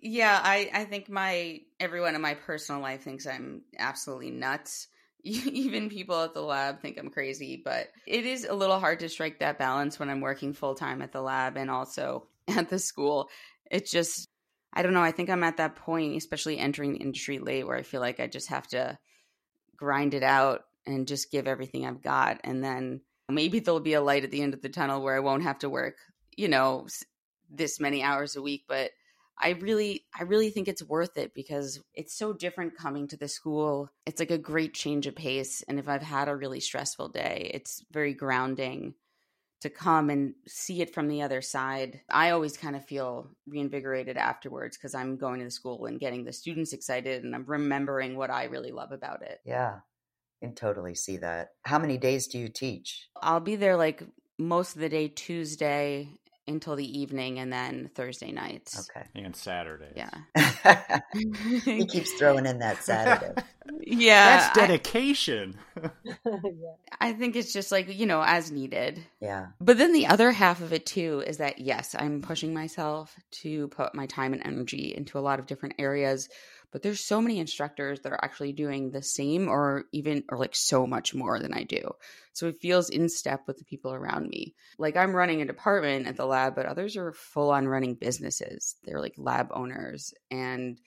yeah, I I think my everyone in my personal life thinks I'm absolutely nuts. Even people at the lab think I'm crazy, but it is a little hard to strike that balance when I'm working full time at the lab and also at the school. It's just I don't know, I think I'm at that point, especially entering the industry late where I feel like I just have to grind it out and just give everything I've got and then maybe there'll be a light at the end of the tunnel where I won't have to work, you know, this many hours a week, but I really I really think it's worth it because it's so different coming to the school. It's like a great change of pace and if I've had a really stressful day, it's very grounding to come and see it from the other side. I always kind of feel reinvigorated afterwards because I'm going to the school and getting the students excited and I'm remembering what I really love about it. Yeah. Can totally see that. How many days do you teach? I'll be there like most of the day Tuesday until the evening and then Thursday nights. Okay. And Saturdays. Yeah. he keeps throwing in that Saturday. yeah. That's dedication. yeah. I think it's just like, you know, as needed. Yeah. But then the other half of it too is that yes, I'm pushing myself to put my time and energy into a lot of different areas, but there's so many instructors that are actually doing the same or even or like so much more than I do. So it feels in step with the people around me. Like I'm running a department at the lab, but others are full on running businesses. They're like lab owners and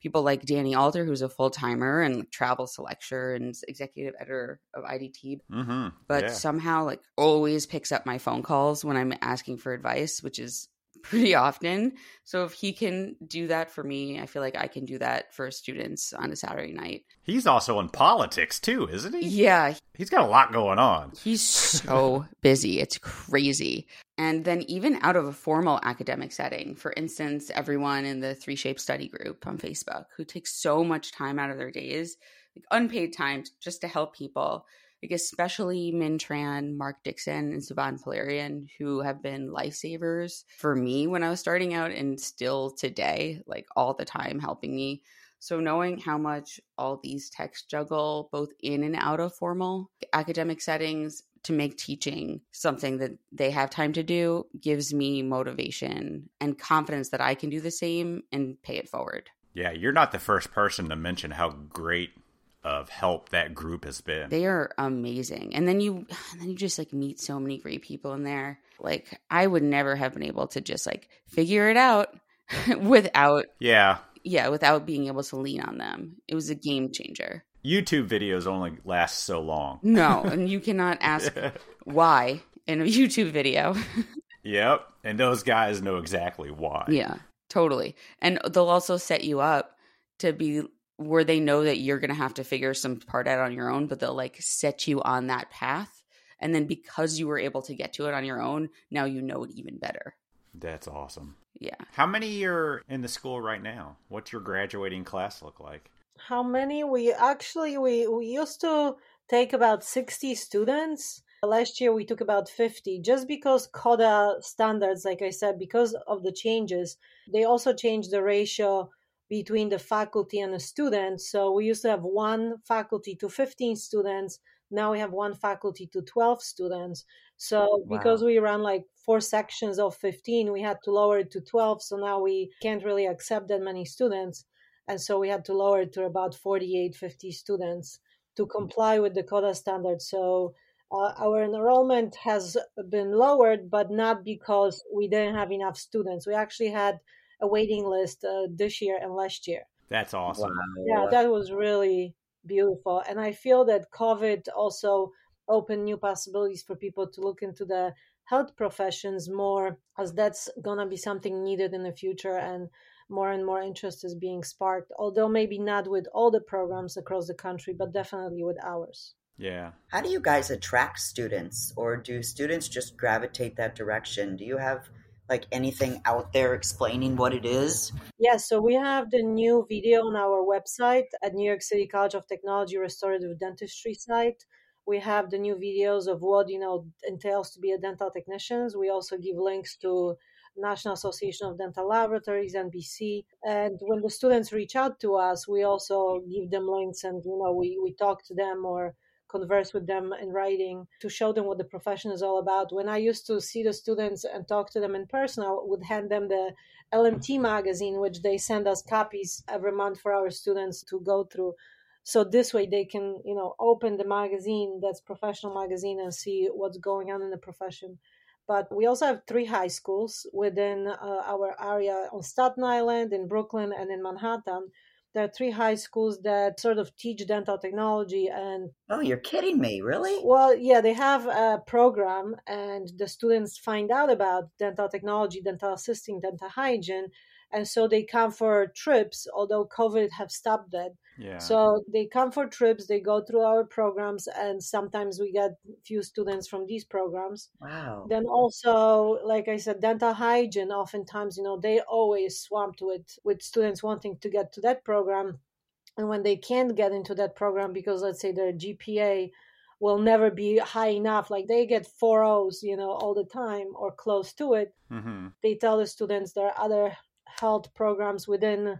people like Danny Alter, who's a full timer and travels to lecture and executive editor of IDT, Mm-hmm. but yeah. somehow like always picks up my phone calls when I'm asking for advice, which is pretty often. So if he can do that for me, I feel like I can do that for students on a Saturday night. He's also in politics too, isn't he? Yeah, He's got a lot going on. he's so busy. It's crazy. And then even out of a formal academic setting, for instance, everyone in the 3Shape Study group on Facebook who takes so much time out of their days, like unpaid time just to help people like especially Min Tran, Mark Dixon, and Siobhan Polarian, who have been lifesavers for me when I was starting out and still today, like all the time helping me. So knowing how much all these techs juggle both in and out of formal academic settings to make teaching something that they have time to do gives me motivation and confidence that I can do the same and pay it forward. Yeah, you're not the first person to mention how great of help that group has been. They are amazing. And then you and then you just like meet so many great people in there. Like I would never have been able to just like figure it out without yeah. yeah, without being able to lean on them. It was a game changer. YouTube videos only last so long. No, and you cannot ask why in a YouTube video. Yep. And those guys know exactly why. yeah, totally. And they'll also set you up to be where they know that you're going to have to figure some part out on your own, but they'll like set you on that path. And then because you were able to get to it on your own, now you know it even better. That's awesome. Yeah. How many are in the school right now? What's your graduating class look like? How many? We actually we we used to take about 60 students. Last year we took about 50 just because CODA standards like I said because of the changes. They also changed the ratio between the faculty and the students. So we used to have one faculty to 15 students. Now we have one faculty to 12 students. So Wow. because we run like four sections of 15, we had to lower it to 12. So now we can't really accept that many students. And so we had to lower it to about 48, 50 students to comply with the CODA standard. So uh, our enrollment has been lowered, but not because we didn't have enough students. We actually had a waiting list uh, this year and last year. That's awesome. Yeah, that was really beautiful. And I feel that COVID also opened new possibilities for people to look into the health professions more, as that's going to be something needed in the future. And more and more interest is being sparked, although maybe not with all the programs across the country, but definitely with ours. Yeah. How do you guys attract students, or do students just gravitate that direction? Do you have like anything out there explaining what it is? Yes, so we have the new video on our website at New York City College of Technology Restorative Dentistry site. We have the new videos of what you know entails to be a dental technician. We also give links to National Association of Dental Laboratories, NBC. And when the students reach out to us, we also give them links and you know we, we talk to them or converse with them in writing to show them what the profession is all about. When I used to see the students and talk to them in person, I would hand them the LMT magazine, which they send us copies every month for our students to go through. So this way they can, you know, open the magazine that's professional magazine and see what's going on in the profession. But we also have three high schools within uh, our area on Staten Island, in Brooklyn, and in Manhattan. There are three high schools that sort of teach dental technology and Oh, you're kidding me, really? well, yeah, they have a program, and the students find out about dental technology, dental assisting, dental hygiene, and so they come for trips although covid have stopped that Yeah. so they come for trips they go through our programs and sometimes we get few students from these programs Wow. then also like i said dental hygiene oftentimes you know they always swamped with with students wanting to get to that program and when they can't get into that program because let's say their gpa will never be high enough like they get four o's you know all the time or close to it hmm they tell the students there are other health programs within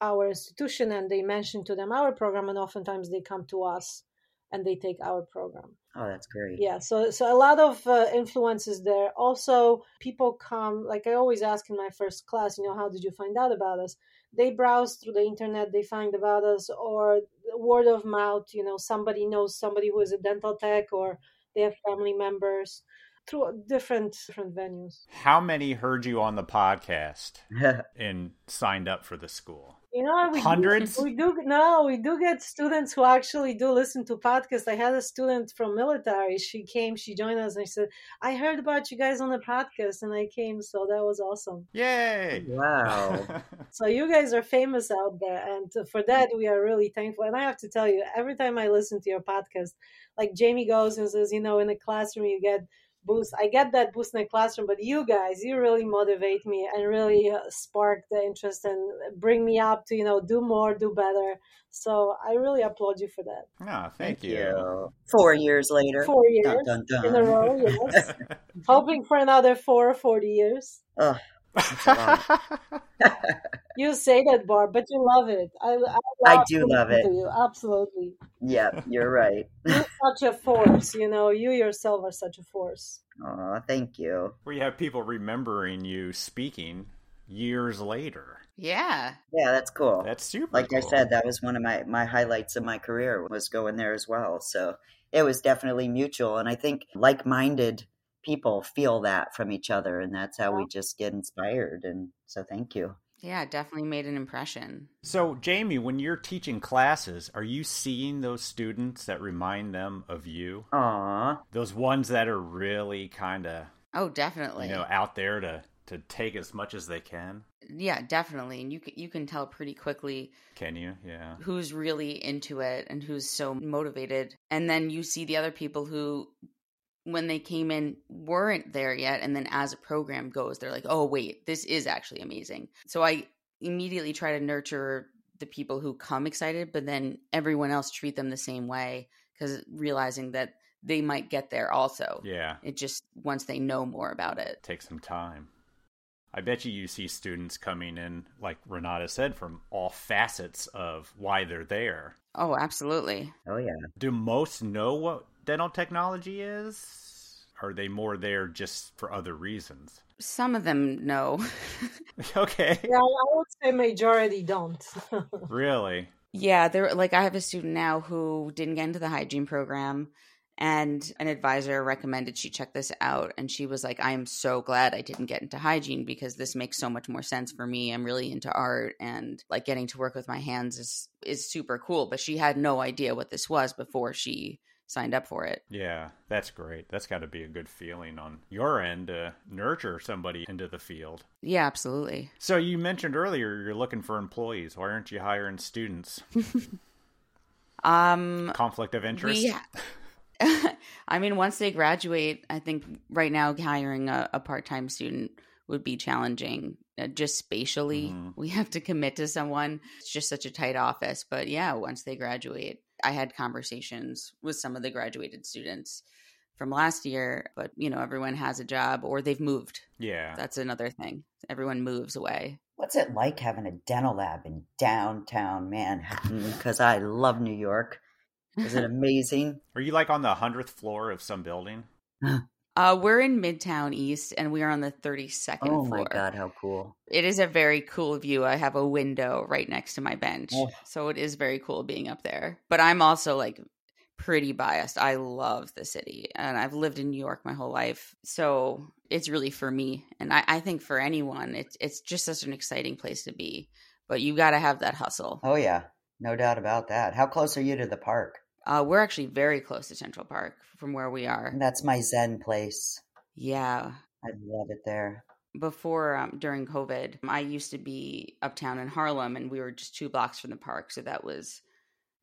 our institution and they mention to them our program and oftentimes they come to us and they take our program Oh, that's great. yeah so so a lot of uh, influences there also people come like i always ask in my first class you know how did you find out about us they browse through the internet they find about us or word of mouth you know somebody knows somebody who is a dental tech or they have family members through different different venues How many heard you on the podcast and signed up for the school? You know, we Hundreds? Do, we do no, we do get students who actually do listen to podcasts. I had a student from military. She came, she joined us, and I said, "I heard about you guys on the podcast, and I came." So that was awesome. Yay! wow. So you guys are famous out there, and for that we are really thankful. And I have to tell you, every time I listen to your podcast, like Jamie goes and says, you know, in the classroom you get boost. I get that boost in the classroom, but you guys, you really motivate me and really uh, spark the interest and bring me up to you know do more, do better. So I really applaud you for that. Oh, thank, you. Four years later. Four years Dun, dun, in a row, yes. Hoping for another four or forty years. Ugh, that's a lot. You say that, Barb, but you love it. I, I, I do love it. You. Absolutely. yeah, you're right. You're such a force, you know. You yourself are such a force. Oh, thank you. Where you have people remembering you speaking years later. Yeah. Yeah, that's cool. That's super. like I said, that was one of my, my highlights of my career was going there as well. So it was definitely mutual. And I think like minded people feel that from each other. And that's how we just get inspired. And so thank you. Yeah, definitely made an impression. So, Jamie, when you're teaching classes, are you seeing those students that remind them of you? Aw. Those ones that are really kind of, Oh, definitely. you know, out there to to take as much as they can. yeah, definitely. And you can, you can tell pretty quickly Can you? Yeah. who's really into it and who's so motivated. And then you see the other people who when they came in weren't there yet and then as a program goes they're like, "Oh, wait, this is actually amazing." So I immediately try to nurture the people who come excited, but then everyone else treat them the same way cuz realizing that they might get there also. Yeah. It just once they know more about it. Take some time. I bet you you see students coming in, like Renata said, from all facets of why they're there. Oh, absolutely. Oh, yeah. Do most know what dental technology is? Are they more there just for other reasons? Some of them know. okay. Yeah, I would say majority don't. Really? Yeah, there like I have a student now who didn't get into the hygiene program and an advisor recommended she check this out and she was like I am so glad I didn't get into hygiene because this makes so much more sense for me. I'm really into art and like getting to work with my hands is is super cool, but she had no idea what this was before she signed up for it. Yeah, that's great. That's got to be a good feeling on your end to nurture somebody into the field. Yeah, absolutely. So you mentioned earlier you're looking for employees. Why aren't you hiring students? Um Conflict of interest? Yeah. I mean, once they graduate, I think right now hiring a, a part time student would be challenging uh, just spatially. Mhm. We have to commit to someone. It's just such a tight office. But yeah, once they graduate, I had conversations with some of the graduated students from last year, but you know, everyone has a job or they've moved. Yeah. That's another thing. Everyone moves away. What's it like having a dental lab in downtown Manhattan? Because I love New York. Is it amazing? Are you like on the 100th floor of some building? Uh, we're in Midtown East and we are on the 32nd oh floor. my God, how cool. It is a very cool view. I have a window right next to my bench. Oh. So it is very cool being up there. But I'm also like pretty biased. I love the city and I've lived in New York my whole life. So it's really for me. And I, I think for anyone, it's it's just such an exciting place to be. But you gotta have that hustle. Oh, yeah. No doubt about that. How close are you to the park? Uh, we're actually very close to Central Park from where we are. That's my Zen place. Yeah. I love it there. before um, during COVID, I used to be uptown in Harlem and we were just two blocks from the park. So that was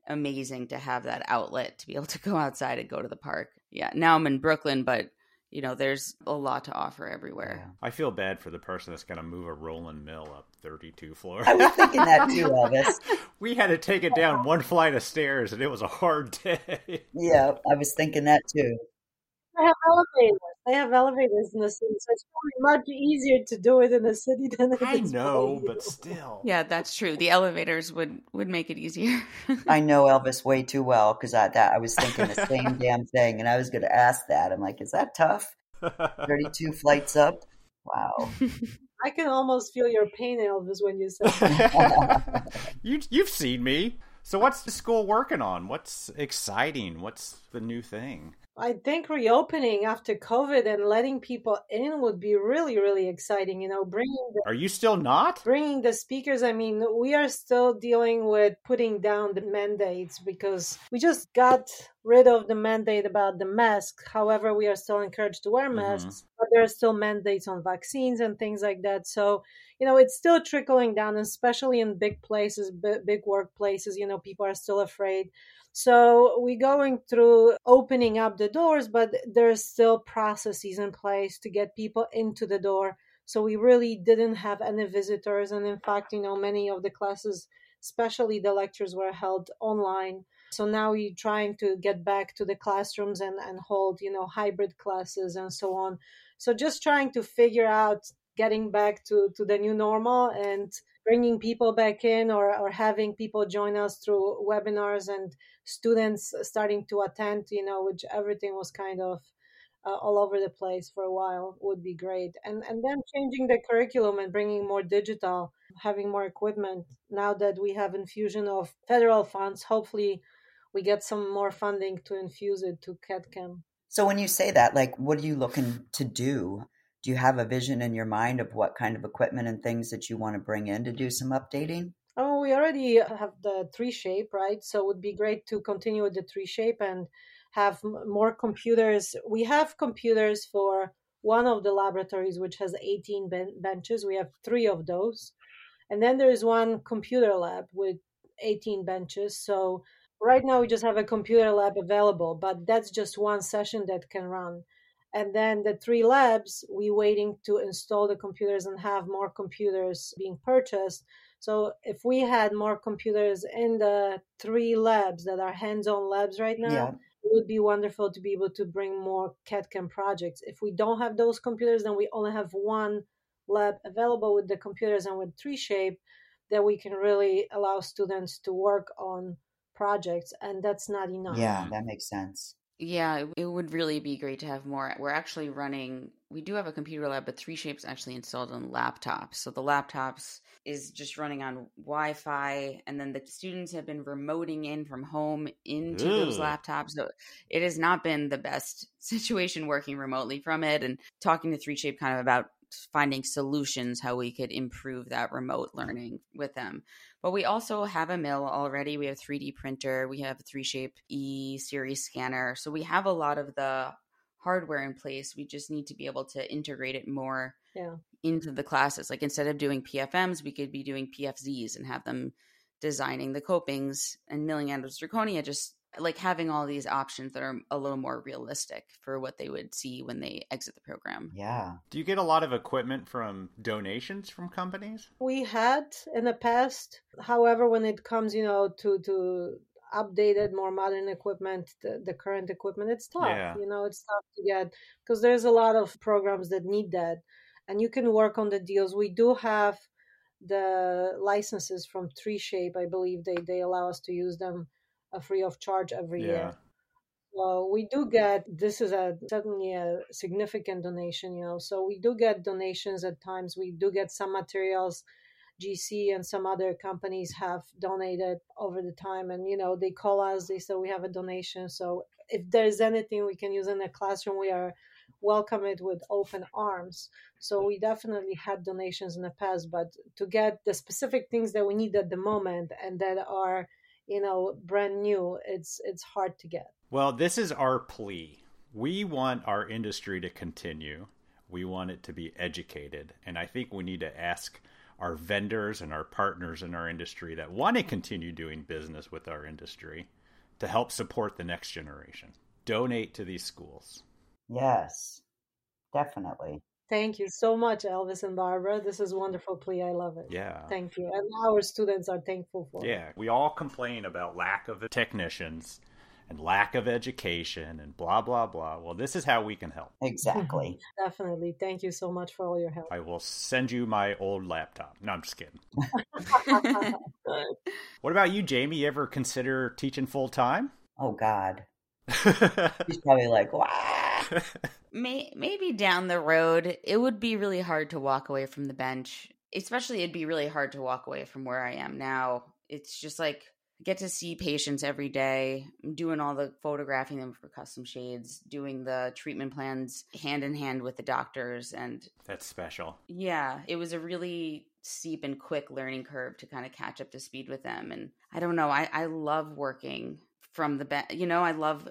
amazing to have that outlet to be able to go outside and go to the park. Yeah. Now I'm in Brooklyn, but you know, there's a lot to offer everywhere. Yeah. I feel bad for the person that's going to move a rolling mill up 32 floors. I was thinking that too, Elvis. we had to take it down one flight of stairs, and it was a hard day. Yeah, I was thinking that too. They have elevators. They have elevators in the city, so it's probably much easier to do it in the city than it I is know, for but still. Yeah, that's true. The elevators would would make it easier. I know Elvis way too well because I that I was thinking the same damn thing, and I was going to ask that. I'm like, is that tough? 32 flights up. Wow. I can almost feel your pain, Elvis, when you say that. you you've seen me. So what's the school working on? What's exciting? What's the new thing? I think reopening after COVID and letting people in would be really, really exciting. You know, bringing the Are you still not? bringing the speakers i mean we are still dealing with putting down the mandates because we just got rid of the mandate about the mask however we are still encouraged to wear Mhm. masks but there are still mandates on vaccines and things like that. So you know it's still trickling down especially in big places bi- big workplaces you know people are still afraid. So we're going through opening up the doors but there's still processes in place to get people into the door. So we really didn't have any visitors and in fact you know many of the classes especially the lectures were held online. So now we're trying to get back to the classrooms and, and hold you know hybrid classes and so on so just trying to figure out getting back to, to the new normal and bringing people back in or, or having people join us through webinars and students starting to attend you know which everything was kind of uh, all over the place for a while would be great and and then changing the curriculum and bringing more digital having more equipment now that we have infusion of federal funds hopefully we get some more funding to infuse it to CADCAM. So when you say that, like, what are you looking to do? Do you have a vision in your mind of what kind of equipment and things that you want to bring in to do some updating? Oh, we already have the 3Shape, right? So it would be great to continue with the 3Shape and have more computers. We have computers for one of the laboratories, which has 18 ben- benches. We have three of those. And then there is one computer lab with 18 benches. So right now we just have a computer lab available, but that's just one session that can run. And then the three labs, we waiting to install the computers and have more computers being purchased. So if we had more computers in the three labs that are hands-on labs right now, Yeah. it would be wonderful to be able to bring more CAD/CAM projects. If we don't have those computers, then we only have one lab available with the computers and with 3Shape that we can really allow students to work on projects, and that's not enough. Yeah, that makes sense. Yeah, it, it would really be great to have more. We're actually running, we do have a computer lab, but 3Shape's actually installed on laptops. So the laptops is just running on Wi Fi, and then the students have been remoting in from home into those laptops. So it has not been the best situation working remotely from it. And talking to 3Shape kind of about finding solutions how we could improve that remote learning with them. But we also have a mill already. We have 3D printer. We have a 3Shape E series scanner. So we have a lot of the hardware in place. We just need to be able to integrate it more Yeah. into the classes. Like instead of doing PFMs, we could be doing PFZs and have them designing the copings and milling out of zirconia. Just like having all these options that are a little more realistic for what they would see when they exit the program. Yeah. Do you get a lot of equipment from donations from companies? we had in the past however when it comes you know to to updated more modern equipment the, the current equipment it's tough Yeah. you know it's tough to get because there's a lot of programs that need that and you can work on the deals we do have the licenses from 3Shape i believe they they allow us to use them free of charge every year well, we do get this is a certainly a significant donation, you know. So we do get donations at times. We do get some materials. GC and some other companies have donated over the time, and you know they call us. They say we have a donation. So if there's anything we can use in the classroom, we are welcome it with open arms. So we definitely had donations in the past, but to get the specific things that we need at the moment and that are you know brand new, it's it's hard to get. Well, this is our plea. We want our industry to continue. We want it to be educated. And I think we need to ask our vendors and our partners in our industry that want to continue doing business with our industry to help support the next generation. Donate to these schools. Yes, definitely. Thank you so much, Elvis and Barbara. This is wonderful plea. I love it. Yeah. Thank you. And our students are thankful for it. Yeah. We all complain about lack of technicians and lack of education and blah blah blah. Well, this is how we can help. Exactly. Definitely. Thank you so much for all your help. I will send you my old laptop. No, I'm just kidding. what about you, Jamie? You ever consider teaching full time? Oh God. He's probably like, wow. May, maybe down the road, it would be really hard to walk away from the bench. Especially, it'd be really hard to walk away from where I am now. It's just like I get to see patients every day. I'm doing all the photographing them for custom shades, doing the treatment plans hand in hand with the doctors and That's special. Yeah, it was a really steep and quick learning curve to kind of catch up to speed with them and I don't know, I I love working from the be- you know, I love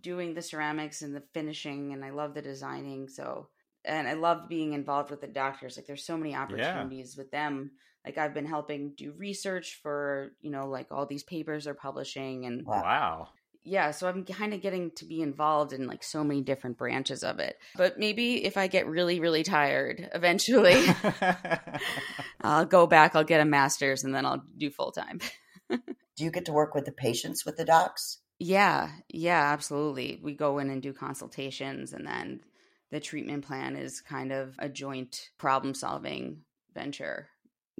doing the ceramics and the finishing and I love the designing, so and I love being involved with the doctors. Like there's so many opportunities yeah. with them like I've been helping do research for, you know, like all these papers they're publishing and wow. Yeah, so I'm kind of getting to be involved in like so many different branches of it. But maybe if I get really really tired eventually I'll go back, I'll get a masters and then I'll do full time. do you get to work with the patients with the docs? Yeah, yeah, absolutely. We go in and do consultations and then the treatment plan is kind of a joint problem solving venture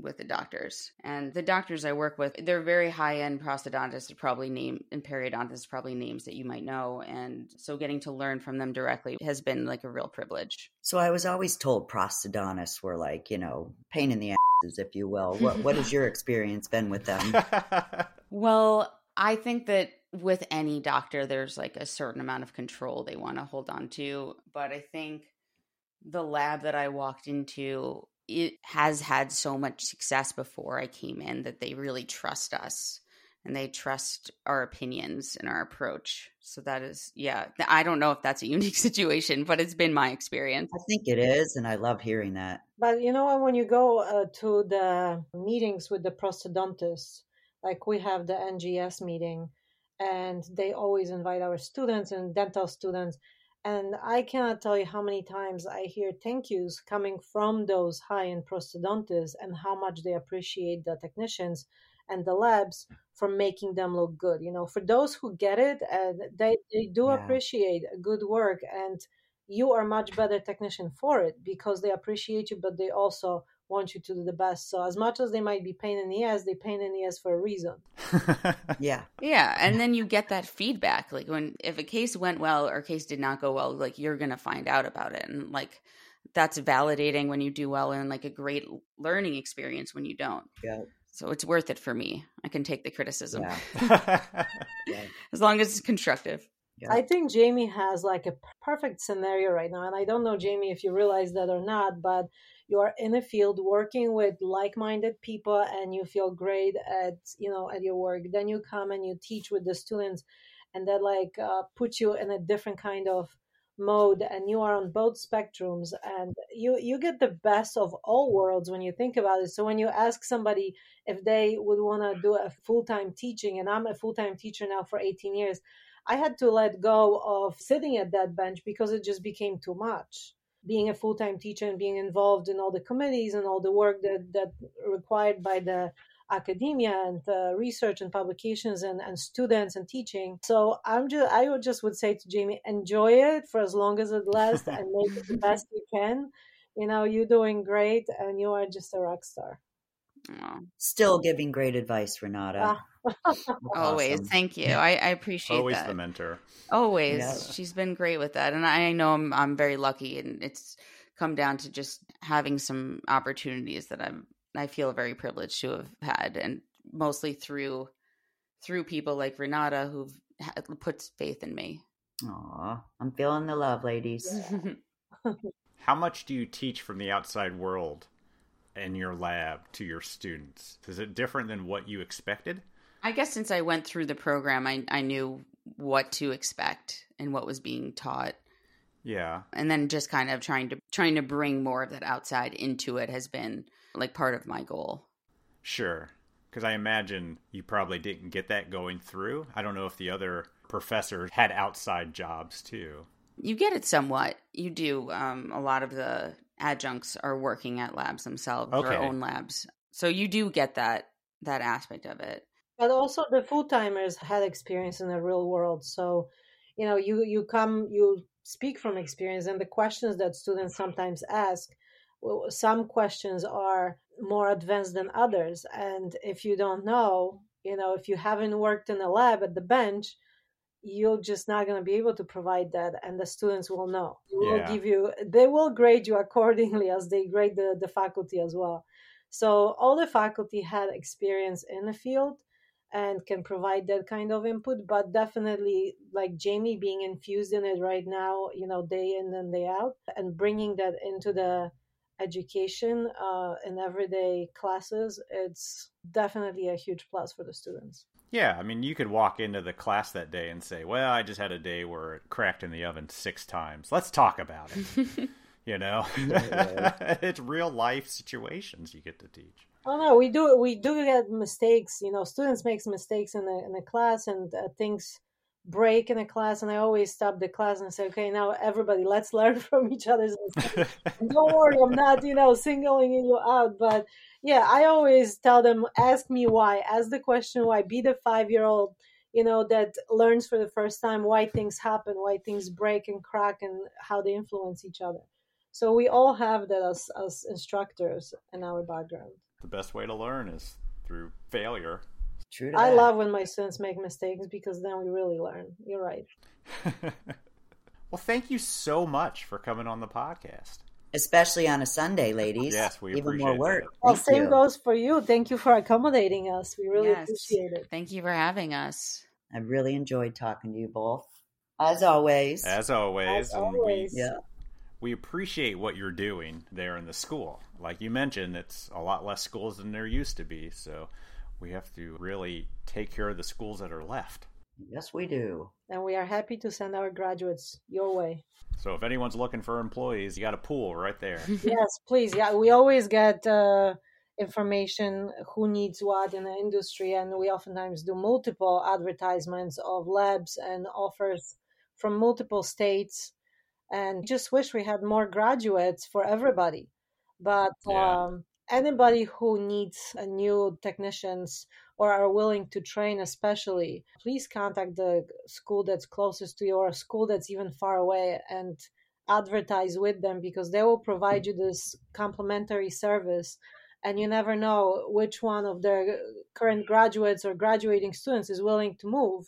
with the doctors. And the doctors I work with, they're very high end prosthodontists, probably name and periodontists, probably names that you might know. And so getting to learn from them directly has been like a real privilege. So I was always told prosthodontists were like, you know, pain in the asses, if you will. What what has your experience been with them? well, I think that with any doctor, there's like a certain amount of control they want to hold on to. But I think the lab that I walked into it has had so much success before I came in that they really trust us and they trust our opinions and our approach. So that is, yeah, I don't know if that's a unique situation, but it's been my experience. I think it is, and I love hearing that. But you know, when you go uh, to the meetings with the prosthodontists, like we have the NGS meeting, and they always invite our students and dental students and I cannot tell you how many times I hear thank yous coming from those high end prosthodontists and how much they appreciate the technicians and the labs for making them look good. You know, for those who get it, and they, they do yeah. appreciate good work, and you are much better technician for it because they appreciate you, but they also want you to do the best. So as much as they might be pain in the ass, they pain in the ass for a reason. yeah. Yeah. And then you get that feedback. Like when if a case went well or a case did not go well, like you're gonna find out about it. And like that's validating when you do well and like a great learning experience when you don't. Yeah. So it's worth it for me. I can take the criticism. Yeah. yeah. As long as it's constructive. Yeah. I think Jamie has like a perfect scenario right now. And I don't know, Jamie, if you realize that or not, but you are in a field working with like-minded people and you feel great at you know at your work then you come and you teach with the students and that like uh, puts you in a different kind of mode and you are on both spectrums and you you get the best of all worlds when you think about it. So when you ask somebody if they would want to do a full-time teaching and i'm a full-time teacher now for 18 years i had to let go of sitting at that bench because it just became too much being a full-time teacher and being involved in all the committees and all the work that that required by the academia and uh, research and publications and, and students and teaching. So i'm just i would just would say to jamie enjoy it for as long as it lasts and make it the best you can. You know you're doing great and you are just a rock star Still giving great advice, Renata. Ah. Always. Thank you. I, I appreciate that Always that. the mentor. Always. Yeah. She's been great with that. And I know I'm I'm very lucky and it's come down to just having some opportunities that I'm I feel very privileged to have had and mostly through through people like Renata who've put faith in me. Aw, I'm feeling the love, ladies. How much do you teach from the outside world in your lab to your students? Is it different than what you expected? I guess since I went through the program, I, I knew what to expect and what was being taught. Yeah. And then just kind of trying to trying to bring more of that outside into it has been like part of my goal. Sure. Because I imagine you probably didn't get that going through. I don't know if the other professors had outside jobs too. You get it somewhat. You do. Um, a lot of the adjuncts are working at labs themselves Okay. or own labs, so you do get that that aspect of it. but also the full timers had experience in the real world so you know you you come you speak from experience and the questions that students sometimes ask well, some questions are more advanced than others and if you don't know you know if you haven't worked in a lab at the bench you're just not going to be able to provide that and the students will know. They will Yeah. give you they will grade you accordingly as they grade the, the faculty as well. So all the faculty had experience in the field and can provide that kind of input but definitely like jamie being infused in it right now you know day in and day out and bringing that into the education uh, in everyday classes it's definitely a huge plus for the students Yeah, I mean, you could walk into the class that day and say, "Well, I just had a day where it cracked in the oven six times. Let's talk about it." you know, it's real life situations you get to teach. Oh no, we do we do get mistakes. You know, students makes mistakes in the in the class, and uh, things break in a class. And I always stop the class and say, "Okay, now everybody, let's learn from each other's mistakes." Don't worry, I'm not you know singling you out, but yeah, I always tell them, ask me why, ask the question why. Be the five year old, you know, that learns for the first time why things happen, why things break and crack, and how they influence each other. So we all have that as as instructors in our background. the best way to learn is through failure. True I love when my students make mistakes because then we really learn. You're right. well, thank you so much for coming on the podcast. Especially on a Sunday, ladies. Yes, we even appreciate more work. that. Well, Thank same you. goes for you. Thank you for accommodating us. We really Yes. appreciate it. Thank you for having us. I really enjoyed talking to you both, as always. As always, As and always. we yeah, we appreciate what you're doing there in the school. Like you mentioned, it's a lot less schools than there used to be, so we have to really take care of the schools that are left. Yes, we do. And we are happy to send our graduates your way. So if anyone's looking for employees, you got a pool right there. yes, please. Yeah, we always get uh, information who needs what in the industry, and we oftentimes do multiple advertisements of labs and offers from multiple states. And just wish we had more graduates for everybody. But Yeah. um, anybody who needs a new technicians or are willing to train, especially, please contact the school that's closest to you or a school that's even far away and advertise with them because they will provide you this complimentary service and you never know which one of their current graduates or graduating students is willing to move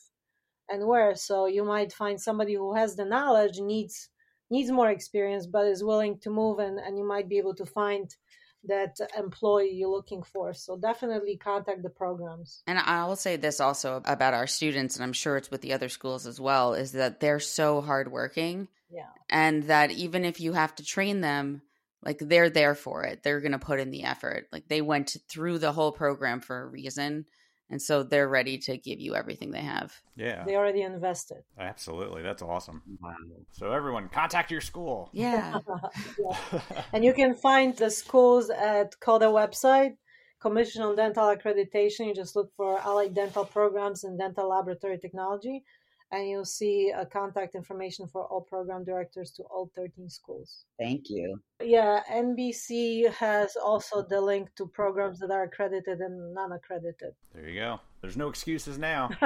and where. So you might find somebody who has the knowledge needs needs more experience but is willing to move and, and you might be able to find that employee you're looking for so definitely contact the programs And I will say this also about our students, and I'm sure it's with the other schools as well, is that they're so hardworking. Yeah. And that even if you have to train them, like they're there for it. They're going to put in the effort. Like they went through the whole program for a reason. And so they're ready to give you everything they have. Yeah, they already invested absolutely. That's awesome. Mm-hmm. Wow. So everyone, contact your school. Yeah. and you can find the schools at CODA website, Commission on Dental Accreditation. You just look for Allied Dental Programs and Dental Laboratory Technology, and you'll see uh, contact information for all program directors to all 13 schools. Thank you. Yeah, NBC has also the link to programs that are accredited and non accredited. There you go. There's no excuses now.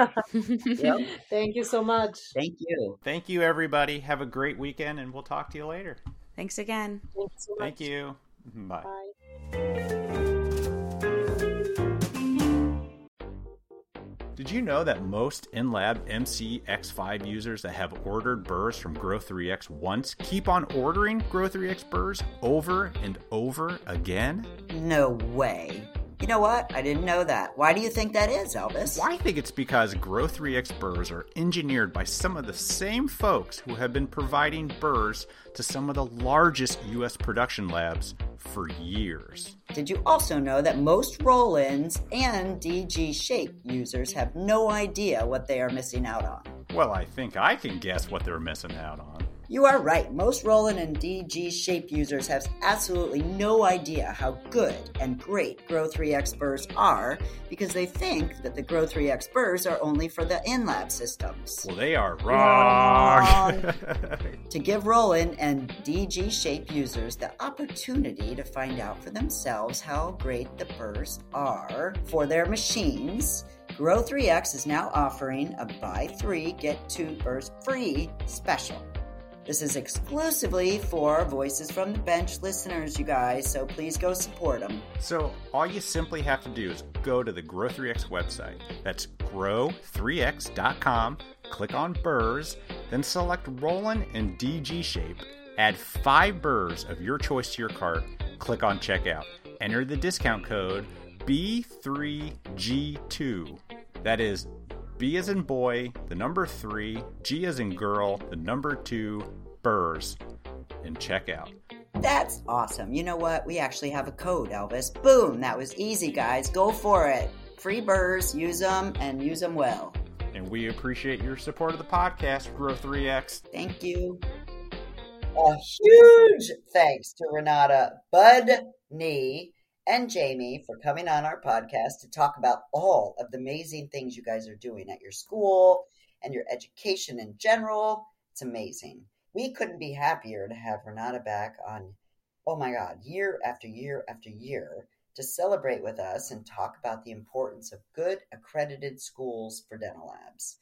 Yep. Thank you so much. Thank you. Thank you, everybody. Have a great weekend, and we'll talk to you later. Thanks again. Thank you so much. Thank you. Bye. Bye. Did you know that most in-lab MCX5 users that have ordered burrs from Grow3X once keep on ordering Grow3X burrs over and over again? No way. You know what? I didn't know that. Why do you think that is, Elvis? Well, I think it's because Grow 3X burrs are engineered by some of the same folks who have been providing burrs to some of the largest U.S. production labs for years. Did you also know that most Roland and DG shape users have no idea what they are missing out on? Well, I think I can guess what they're missing out on. You are right. Most Roland and DG shape users have absolutely no idea how good and great Grow 3X burrs are because they think that the Grow 3X burrs are only for the in-lab systems. Well, they are wrong. to give Roland and DG shape users the opportunity to find out for themselves how great the burrs are for their machines, Grow 3X is now offering a buy three, get two burrs free special. This is exclusively for Voices from the Bench listeners, you guys, so please go support them. So, all you simply have to do is go to the Grow3X website. That's grow3x.com, click on burrs, then select Roland and DG shape, add five burrs of your choice to your cart, click on checkout. Enter the discount code B3G2. That is B as in boy, the number three, G as in girl, the number two, burrs, and check out. That's awesome. You know what? We actually have a code, Elvis. Boom! That was easy, guys. Go for it. Free burrs, use them, and use them well. And we appreciate your support of the podcast, Grow 3X. Thank you. A huge thanks to Renata, Bud, Nee, and Jamie for coming on our podcast to talk about all of the amazing things you guys are doing at your school and your education in general. It's amazing. We couldn't be happier to have Renata back on, oh my God, year after year after year to celebrate with us and talk about the importance of good accredited schools for dental labs.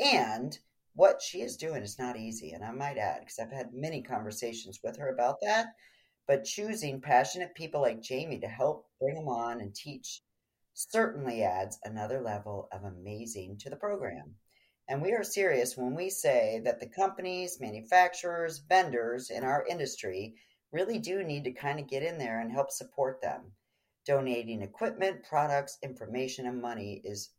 And what she is doing is not easy. And I might add, because I've had many conversations with her about that but choosing passionate people like Jamie to help bring them on and teach certainly adds another level of amazing to the program. And we are serious when we say that the companies, manufacturers, vendors in our industry really do need to kind of get in there and help support them. Donating equipment, products, information, and money is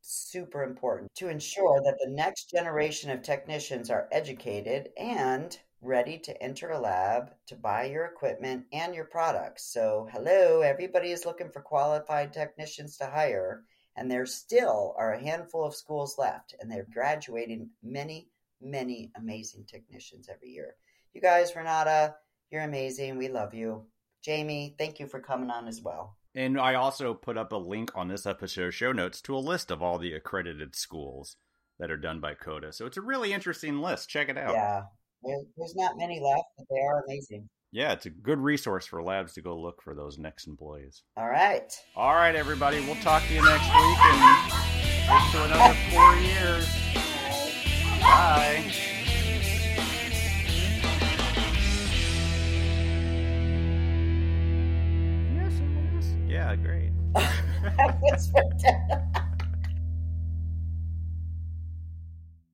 super important to ensure that the next generation of technicians are educated and ready to enter a lab to buy your equipment and your products. So, hello, everybody is looking for qualified technicians to hire, and there still are a handful of schools left, and they're graduating many, many amazing technicians every year. You guys, Renata, you're amazing. We love you. Jamie, thank you for coming on as well. And I also put up a link on this episode show notes to a list of all the accredited schools that are done by CODA. So it's a really interesting list. Check it out. Yeah, there's, not many left, but they are amazing. Yeah, it's a good resource for labs to go look for those next employees. All right. All right, everybody. We'll talk to you next week and get another four years. Bye. Yes. Yeah, great.